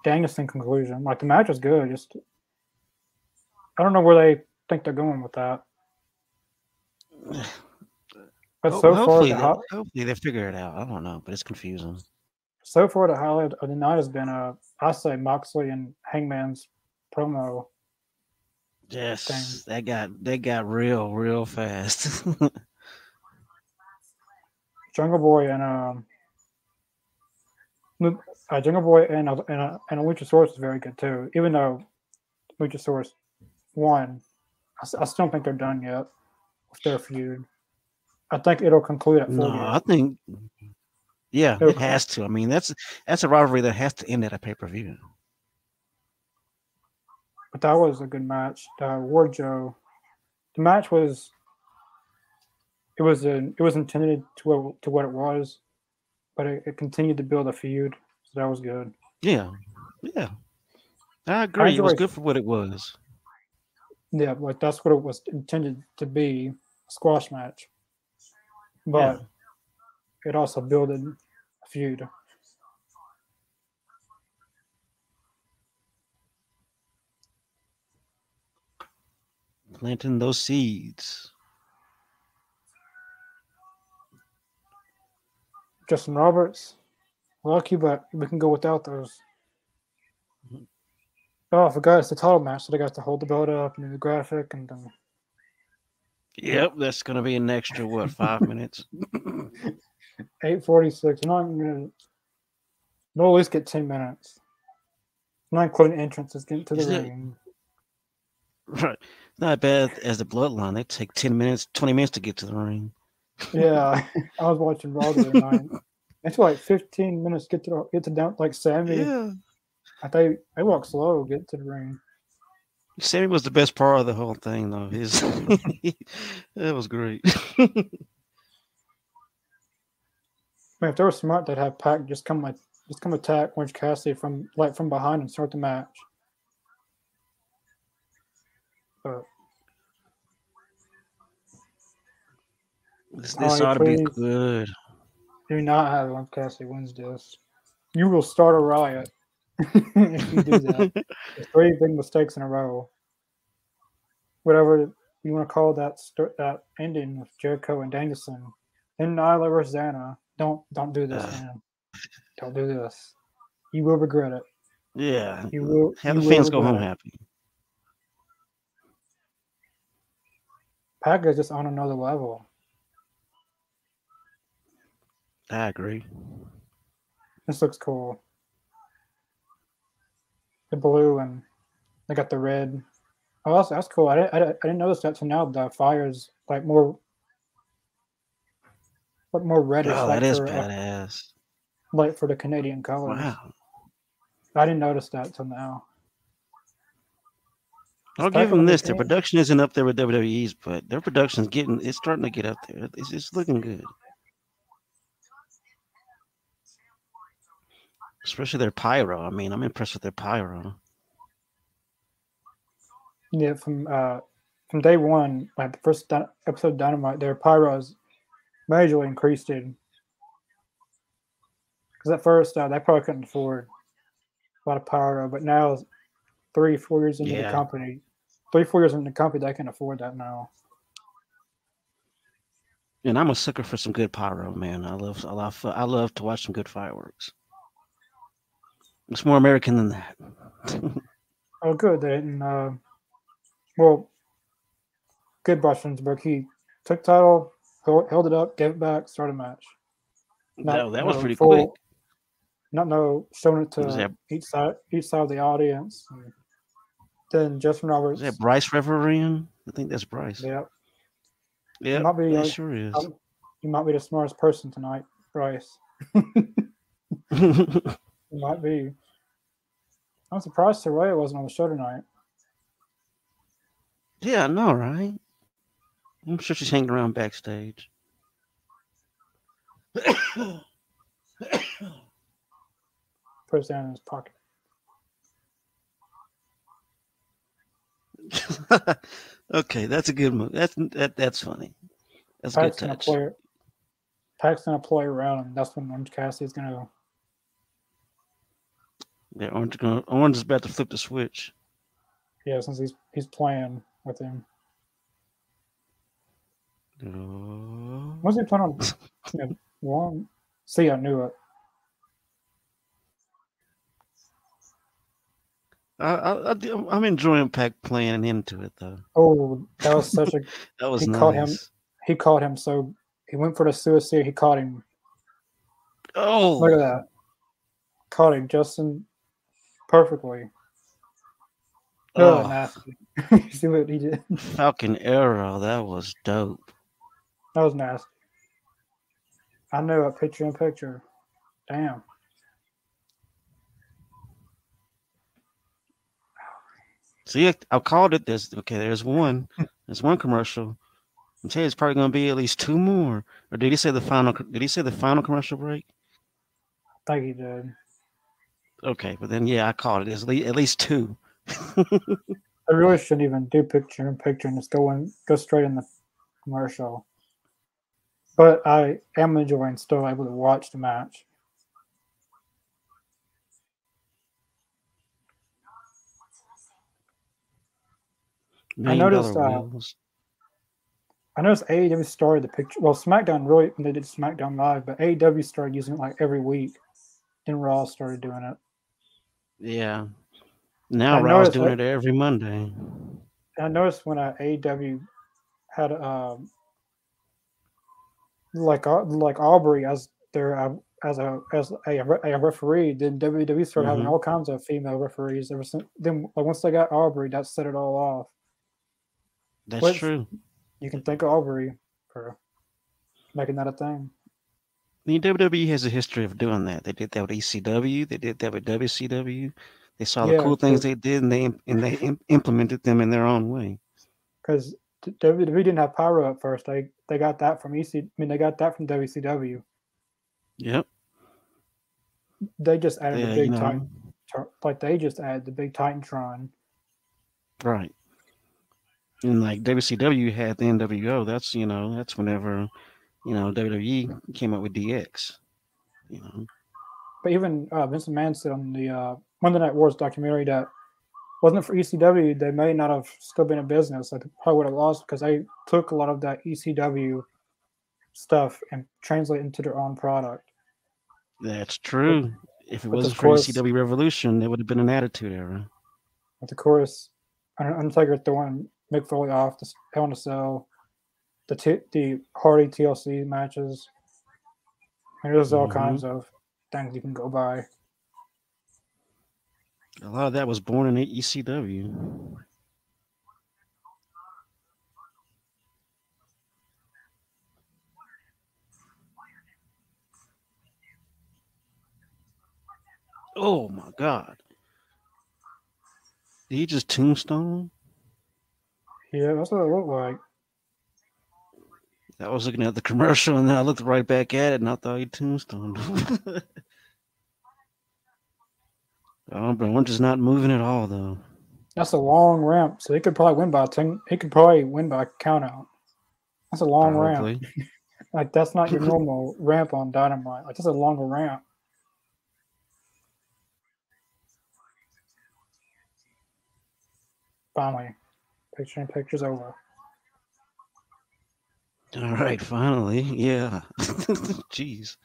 Danielson conclusion. Like the match was good. Just I don't know where they think they're going with that. But so far,
hopefully,
the,
they, hopefully they figure it out. I don't know, but it's confusing.
so far the highlight of the night has been uh I say Moxley and Hangman's promo.
Yes, that got that got real real fast.
Jungle Boy and um, uh, Jungle Boy and uh, and uh, and Luchasaurus is very good too. Even though Luchasaurus won, I, I still don't think they're done yet with their feud. I think it'll conclude at
no, I think yeah, it has to. I mean, that's that's a rivalry that has to end at a pay per view.
But that was a good match. Uh, Wardlow, the match was it was a, it was intended to what, to what it was, but it, it, continued to build a feud, so that was good.
Yeah, yeah, I agree. I it was good for what it was.
Yeah, like that's what it was intended to be, a squash match. But yeah. it also built a feud.
planting those seeds.
Justin Roberts, lucky, but we can go without those. Oh, I forgot it's the title match, so they got to hold the belt up and the graphic and then.
Yep, that's gonna be an extra what five minutes.
Eight forty six. I'm not gonna. No, at least get ten minutes. not including entrances getting to the ring.
It, right not bad as the bloodline. They take 10 minutes, 20 minutes to get to the ring.
yeah. I was watching Raw the other night. It's like 15 minutes to get to get to down like Sammy. Yeah. I think they walk slow, get to the ring.
Sammy was the best part of the whole thing, though. His that was great.
Man, if they were smart, they'd have Pac just come like just come attack Orange Cassidy from like from behind and start the match. But
This, this ought to be good.
Do not have one Cassidy wins this. You will start a riot if you do that. three big mistakes in a row. Whatever you want to call that st- that ending with Jericho and Danielson. Then Nyla versus Anna. Don't don't do this, man. Don't do this. You will regret it.
Yeah. You will have you the fans go home it. happy.
Pac is just on another level.
I agree.
This looks cool. The blue and they got the red. Oh, that's, that's cool. I didn't, I, I didn't notice that till now. The fire's like more, but more reddish.
Oh,
like
that is for, badass.
Uh, like for the Canadian colors. Wow. I didn't notice that till now.
I'll give them this. Their production isn't up there with WWE's, but their production's getting it's starting to get up there. It's, it's looking good. Especially their pyro. I mean, I'm impressed with their pyro.
Yeah, from uh from day one, like the first di- episode of Dynamite, their pyros majorly increased in. Because at first uh, they probably couldn't afford a lot of pyro, but now three, four years into yeah. the company, three, four years into the company, they can afford that now.
And I'm a sucker for some good pyro, man. I love, I love, I love to watch some good fireworks. It's more American than that.
oh, good. They didn't. Uh, well, good Rushensberg. He took title, held it up, gave it back, started a match.
Not, no, that was pretty full, quick.
Not no showing it to each side, each side of the audience. then Justin Roberts.
Is that Bryce refereeing? I think that's Bryce.
Yeah.
Yeah, might be, uh, sure is. Um,
you might be the smartest person tonight, Bryce. You might be. I'm surprised Saraya wasn't on the show tonight.
Yeah, I know, right? I'm sure she's hanging around backstage.
Puts down in his pocket.
okay, that's a good move. That's that, that's funny. That's a good touch.
Play, gonna play around, and that's when Orange Cassidy's gonna
yeah, Orange, gonna, Orange is about to flip the switch.
Yeah, since he's he's playing with him.
Uh...
Was he playing on one? See, I knew it.
I, I, I I'm enjoying Pac playing into it though.
Oh, that was such a
That was
He
nice.
caught him. he caught him so he went for the suicide. He caught him.
Oh,
Look at that. Caught him Justin perfectly. Oh,
oh,
nasty. You See what he did?
Falcon Arrow. That was dope.
That was nasty. I know a picture in picture. Damn.
See, I, I called it this. Okay, there's one. There's one commercial. I'm telling you, it's probably gonna be at least two more. Or did he say the final? Did he say the final commercial break?
I think he did.
Okay, but then yeah, I caught it. There's at least, at least two.
I really shouldn't even do picture in picture and just go in, go straight in the commercial. But I am enjoying still able to watch the match.
Million
noticed,
Dollar
uh. I noticed AEW started the picture. Well, SmackDown really when they did SmackDown Live, but AEW started using it like every week. And Raw started doing it.
Yeah. Now
I
Raw's doing
that-
it every Monday.
I noticed when uh, AEW had um, like Au- like Aubrey as their uh, as a as a, a referee, then WWE started having
Mhm.
all kinds of female referees ever since. Then like once they got Aubrey, that set it all off.
That's
Which-
true.
You can thank Aubrey for making that a thing.
Mean, WWE has a history of doing that. They did that with ECW. They did that with WCW. They saw the
Yeah,
cool things they did, and they and they im- implemented them in their own way.
because WWE didn't have pyro at first. They they got that from EC. I mean, they got that from WCW.
Yep.
They just added
Yeah,
the
you
big
know,
Titan, like they just added the big Titantron.
right. And like WCW had the NWO. That's you know that's whenever you know WWE came up with DX. You know.
But even uh, Vince McMahon said on the uh, Monday Night Wars documentary that wasn't it for ECW, they may not have still been in business. Like they probably would have lost because they took a lot of that ECW stuff and translated into their own product.
That's true. If it wasn't for
course-
ECW Revolution, there would have been an Attitude Era.
But of course, Un- Undertaker throwing Mick Foley off the Hell in a Cell, the t- the Hardy TLC matches. And there's all
Mhm.
kinds of things you can go by.
A lot of that was born in ECW. Oh my God. Did he just tombstone?
Yeah, that's what it looked like.
I was looking at the commercial and then I looked right back at it and I thought he tombstoned. oh, but we're just not moving at all though.
That's a long ramp, so he could probably win by ten. He could probably win by count out. That's a long ramp. Like that's not your normal ramp on Dynamite. Like that's a longer ramp. Finally, picture in picture's over.
All right, finally. Yeah. Jeez.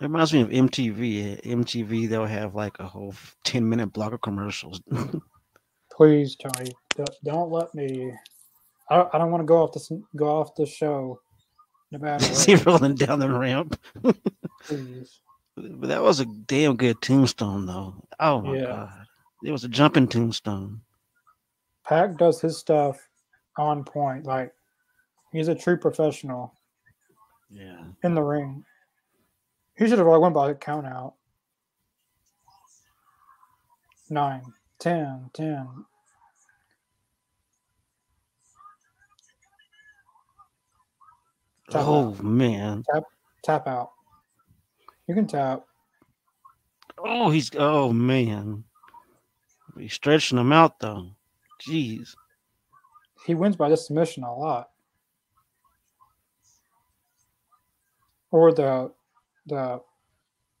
It reminds me of MTV. At MTV, they'll have like a whole 10 minute block of commercials.
Please, Tony, don't- let me. I don't, I don't want to go off this go off the show. No matter
See rolling down the ramp.
please.
But that was a damn good tombstone, though. Oh my
Yeah.
God. It was a jumping tombstone.
Pac does his stuff on point. Like he's a true professional
Yeah.
in the ring. He should have already went by a count out. Nine, ten, ten. Tap
Oh man.
Tap out. You can tap.
Oh, he's oh man. He's stretching him out though. Jeez.
He wins by this submission a lot. Or the the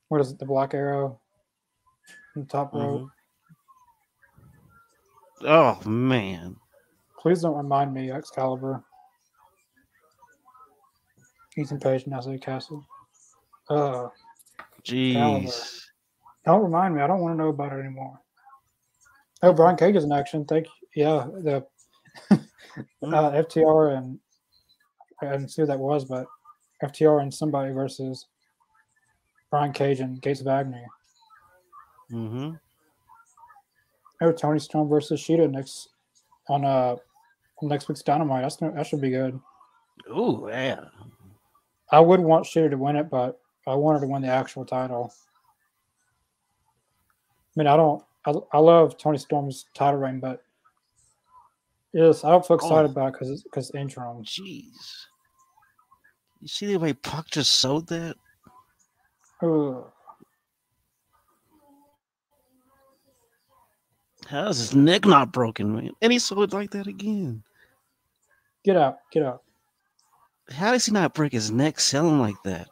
what is it, the black arrow in the top rope.
Oh man.
Please don't remind me, Excalibur. Ethan Page, Nazzy Castle. Uh,
Jeez.
Don't remind me. I don't want to know about it anymore. Oh, Brian Cage is in action. Thank you. Yeah, the uh, FTR and I didn't see who that was, but FTR and somebody versus Brian Cage and Gates of Agony.
Mm-hmm.
Oh, Toni Storm versus Shida next on uh next week's Dynamite. That's that should be good.
Oh yeah.
I would want Shida to win it, but I wanted to win the actual title. I mean, I don't. I, I love Toni Storm's title reign, but yes, I don't feel excited
Oh.
about it because it's because interim.
Jeez. You see the way Pac just sold that?
Ugh.
How is his neck not broken, man? And he it like that again.
Get out, get out.
How does he not break his neck selling like that?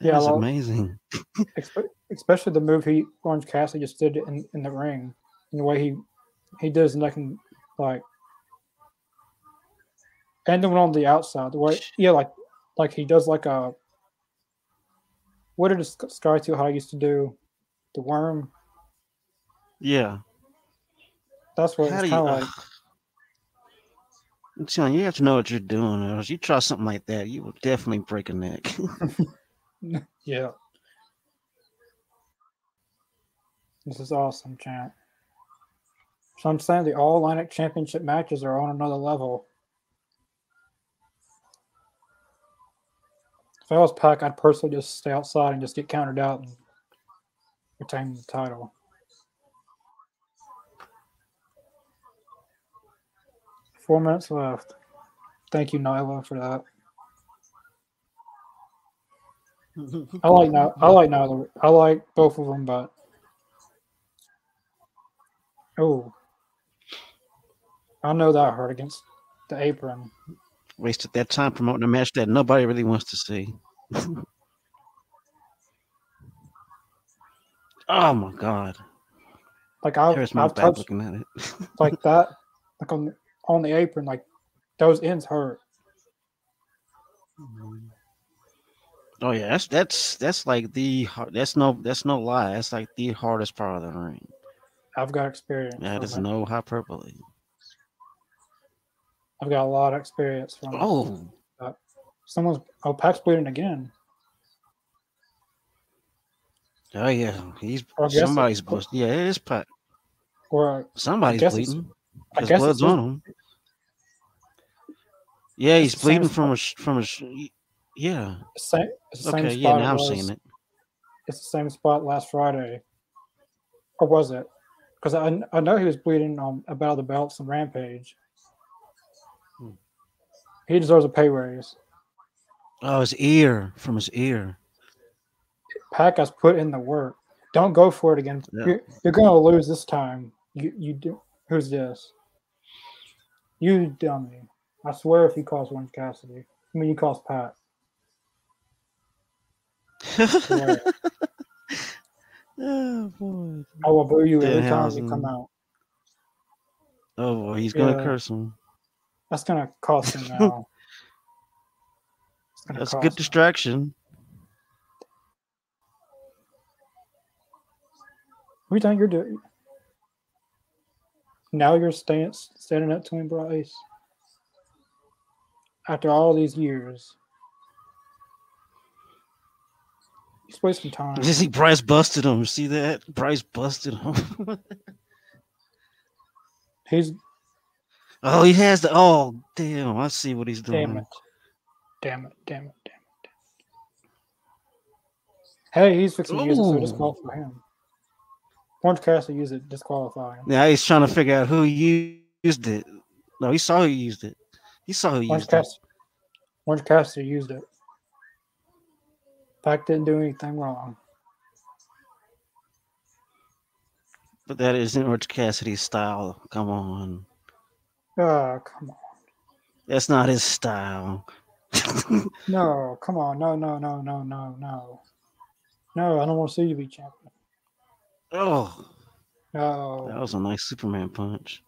Yeah,
That's
well-
amazing.
Especially the move he Orange Cassidy just did in, in the ring, and the way he he does neck and like, and the one on the outside, the way yeah, like like he does like a what did Sky to how I used to do the worm.
Yeah.
That's what
How
it's kind of like.
I'm telling you, you have to know what you're doing, or else you try something like that, you will definitely break a neck.
Yeah. This is awesome, champ. So I'm saying the all Atlantic championship matches are on another level. If I was Pac, I'd personally just stay outside and just get countered out and retain the title. Four minutes left. Thank you, Nyla, for that. I like Nyla. I like Nyla. I like both of them, but oh, I know that hurt against the apron.
Wasted that time promoting a match that nobody really wants to see. oh my god.
Like I've,
Here's my
I've touched
looking at it.
like that, like on on the apron, like those ends hurt.
Oh yeah, that's that's that's like the that's no that's no lie. That's like the hardest part of the ring.
I've got experience.
That
from
no hyperbole.
I've got a lot of experience from.
Oh,
someone's oh Pac's bleeding again.
oh yeah, he's
Or I guess
somebody's busted. Yeah, it is Pac.
Or
Somebody's bleeding.
I
His
guess
blood's on him. Yeah, he's
It's the same
bleeding from a sh- from a sh- yeah.
same. It's the same
Okay,
spot
yeah, now I'm seeing it.
It's the same spot last Friday, or was it? Because I I know he was bleeding on about the belts and Rampage. He deserves a pay raise.
Oh, his ear from his ear.
Pac has put in the work. Don't go for it again.
Yeah.
You're, you're going to lose this time. You you do. Who's this? You dummy! I swear, if he calls Orange Cassidy, I mean, he calls Pac.
oh boy.
I will boo you every time you come out.
Oh boy, he's gonna curse him.
That's gonna cost him now.
That's a good
him.
distraction.
What do you think you're doing? Now you're standing up to him, Bryce. After all these years, he's wasting time.
You see, Bryce busted him. See that? Bryce busted him.
He's
oh, he has the. Oh, damn! I see what he's doing.
damn it, damn it, damn it, damn it. Hey, he's fixing to use it, so disqualify him. Orange Cassidy used it, disqualify him.
Now he's trying to figure out who used it. No, he saw who used it. He saw who
Orange
used it.
Orange Cassidy used it. Pac didn't do anything wrong.
But that isn't Orange Cassidy's style. Come on.
Oh, come on.
That's not his style.
No, come on. No, no, no, no, no, no. No, I don't want to see you be champion.
oh,
No.
that was a nice Superman punch.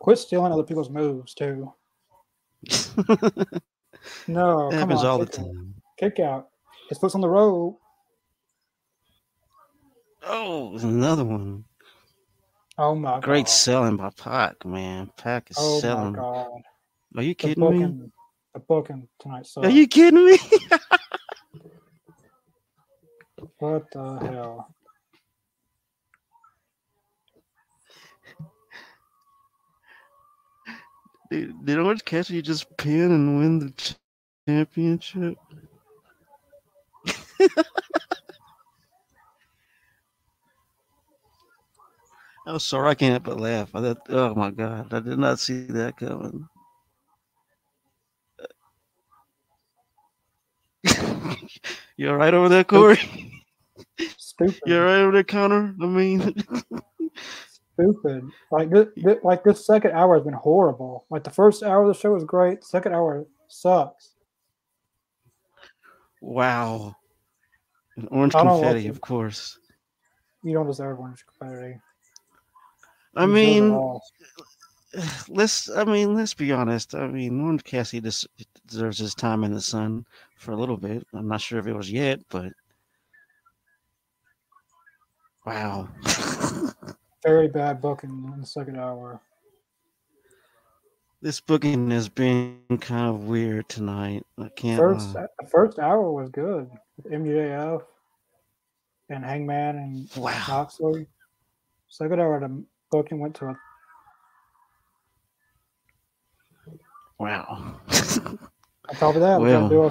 Quit stealing other people's moves, too. No,
It happens
on.
all the
out.
time.
Kick out. His foot's on the road.
Oh, another one.
Oh my
Great
god.
selling by Pac, man. Pac is
Oh
selling.
my god.
Are you
The
kidding me?
booking, the booking tonight. So
Are you kidding me?
what the hell?
Did, did Orange Cassidy just pin and win the championship? I was sorry, I can't help but laugh. I thought, oh my god, I did not see that coming. you all right over there, Corey?
Stupid.
You all right over there, Connor? I mean,
Stupid. Like this, this, like this second hour has been horrible. Like the first hour of the show was great. Second hour sucks.
wow. An orange
I don't like
confetti, of course.
You don't deserve orange confetti.
I mean, let's I mean, let's be honest. I mean, Orange Cassidy des- deserves his time in the sun for a little bit. I'm not sure if it was yet, but wow.
very bad booking in the second hour.
this booking has been kind of weird tonight. I can't
First,
lie.
the first hour was good with MJF and Hangman and
Wow.
Moxley. Second hour, the booking went to a
Wow.
On top of that, we got to do a,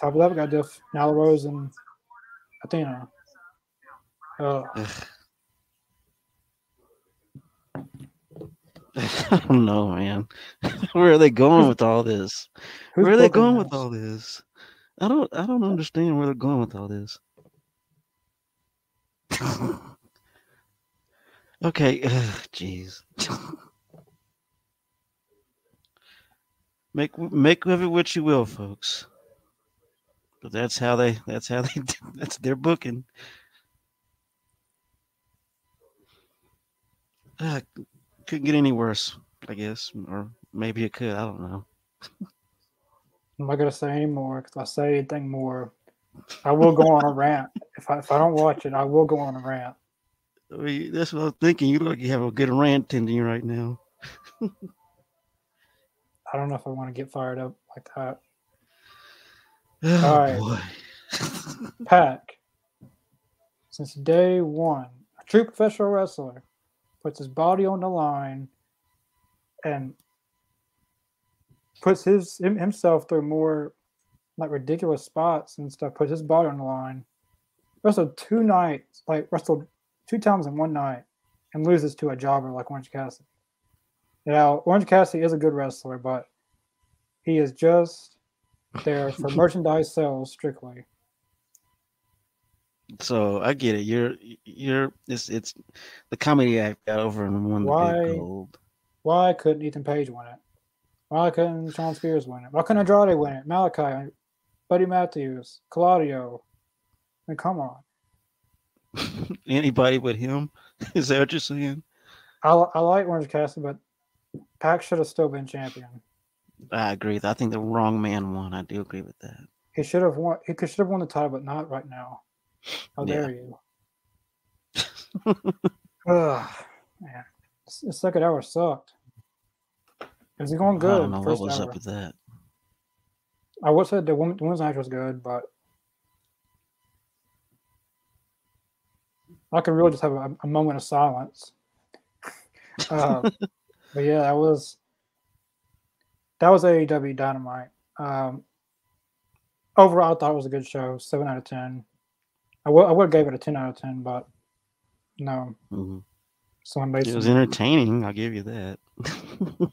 top of that, we got to do a Nyla Rose and Athena. Uh,
I don't know, man. Where are they going with all this?
who's
Where are they going with all this? I don't I don't understand where they're going with all this. okay, jeez. make make of it what you will, folks. But that's how they that's how they that's their booking. Uh, couldn't get any worse, I guess, or maybe it could. I don't know.
I'm not gonna say anymore because if I say anything more, I will go on a rant. If I if I don't watch it, I will go on a rant.
I mean, that's what I was thinking. You look like you have a good rant in you right now.
I don't know if I want to get fired up like that.
Oh,
All right.
boy.
Pac, since day one, a true professional wrestler puts his body on the line and puts his himself through more like ridiculous spots and stuff. Puts his body on the line. Wrestled two nights, like wrestled two times in one night, and loses to a jobber like Orange Cassidy. Now, Orange Cassidy is a good wrestler, but he is just there for merchandise sales strictly.
So I get it. You're you're it's it's the comedy act got over and won the
Why-
big gold.
Why couldn't Ethan Page win it? Why couldn't Shawn Spears win it? Why couldn't Andrade win it? Malakai, Buddy Matthews, Claudio. I mean, come on.
Anybody but him? Is that what you're saying?
I, I like Orange Cassidy, but Pac should have still been champion.
I agree. I think the wrong man won. I do agree with that.
He should have won. He could should have won the title, but not right now. How
Yeah.
dare you? Ugh, man, the second hour sucked. It was going
I
good.
don't know what was
hour.
up with that.
I would say the the women's match was good, but I could really just have a, a moment of silence. uh, but yeah, that was that was AEW Dynamite. Um, overall, I thought it was a good show. Seven out of ten. I would I would have gave it a ten out of ten, but no,
Mhm.
someone made
It was entertaining. I'll give you that.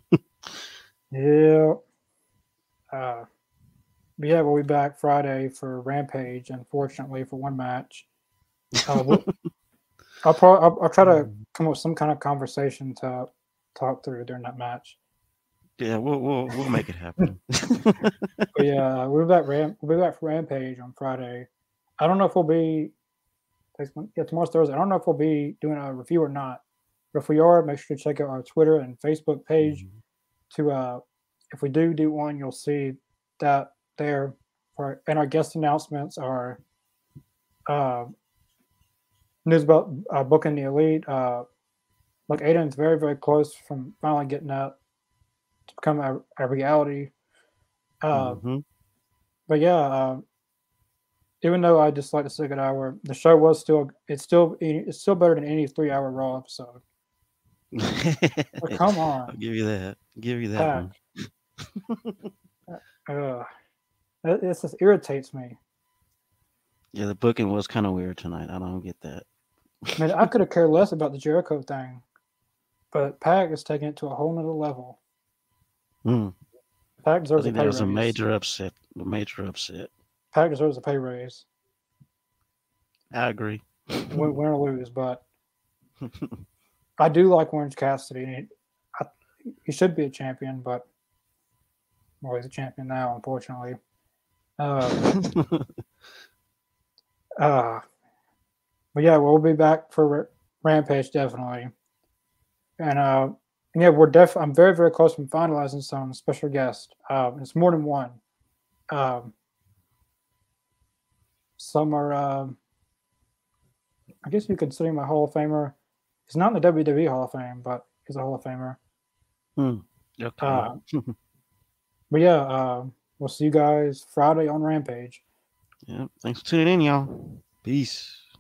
Yeah. Uh, but yeah, we'll be back Friday for Rampage. Unfortunately, for one match. Uh, we'll- I'll, pro- I'll I'll try to come up with some kind of conversation to talk through during that match.
yeah, we'll we'll we'll make it happen.
Yeah, we'll be back. Ram- we'll be back for Rampage on Friday. I don't know if we'll be. Yeah, tomorrow's Thursday. I don't know if we'll be doing a review or not. But if we are, make sure to check out our Twitter and Facebook page. to uh if we do do one you'll see that there for and our guest announcements are uh news about uh, booking the elite. Uh, like Aiden's very very close from finally getting that to become a, a reality. Uh,
Mhm.
But yeah, uh, even though I dislike the second hour, the show was still it's still it's still better than any three hour Raw episode. Come
I'll
on,
give you that. Give you that
uh, it, it just irritates me.
Yeah, the booking was kind of weird tonight. I don't get that.
I mean, I could have cared less about the Jericho thing, but Pac is taking it to a whole nother level.
Mm.
Pac
I
deserves a pay
that
raise.
was a major upset. A major upset.
Pac deserves a pay raise,
I agree.
win, win or lose. But I do like Orange Cassidy. and He, I, he should be a champion, but well, he's a champion now, unfortunately. Uh, uh, but yeah, we'll be back for Rampage definitely. And uh, yeah, we're def. I'm very very close from finalizing some special guests. Um, it's more than one. Um, some are. Um, I guess you consider him a Hall of Famer. He's not in the WWE Hall of Fame, but he's a Hall of Famer.
Hmm. Okay.
Uh, But yeah, uh, we'll see you guys Friday on Rampage.
yeah. Thanks for tuning in, y'all. Peace.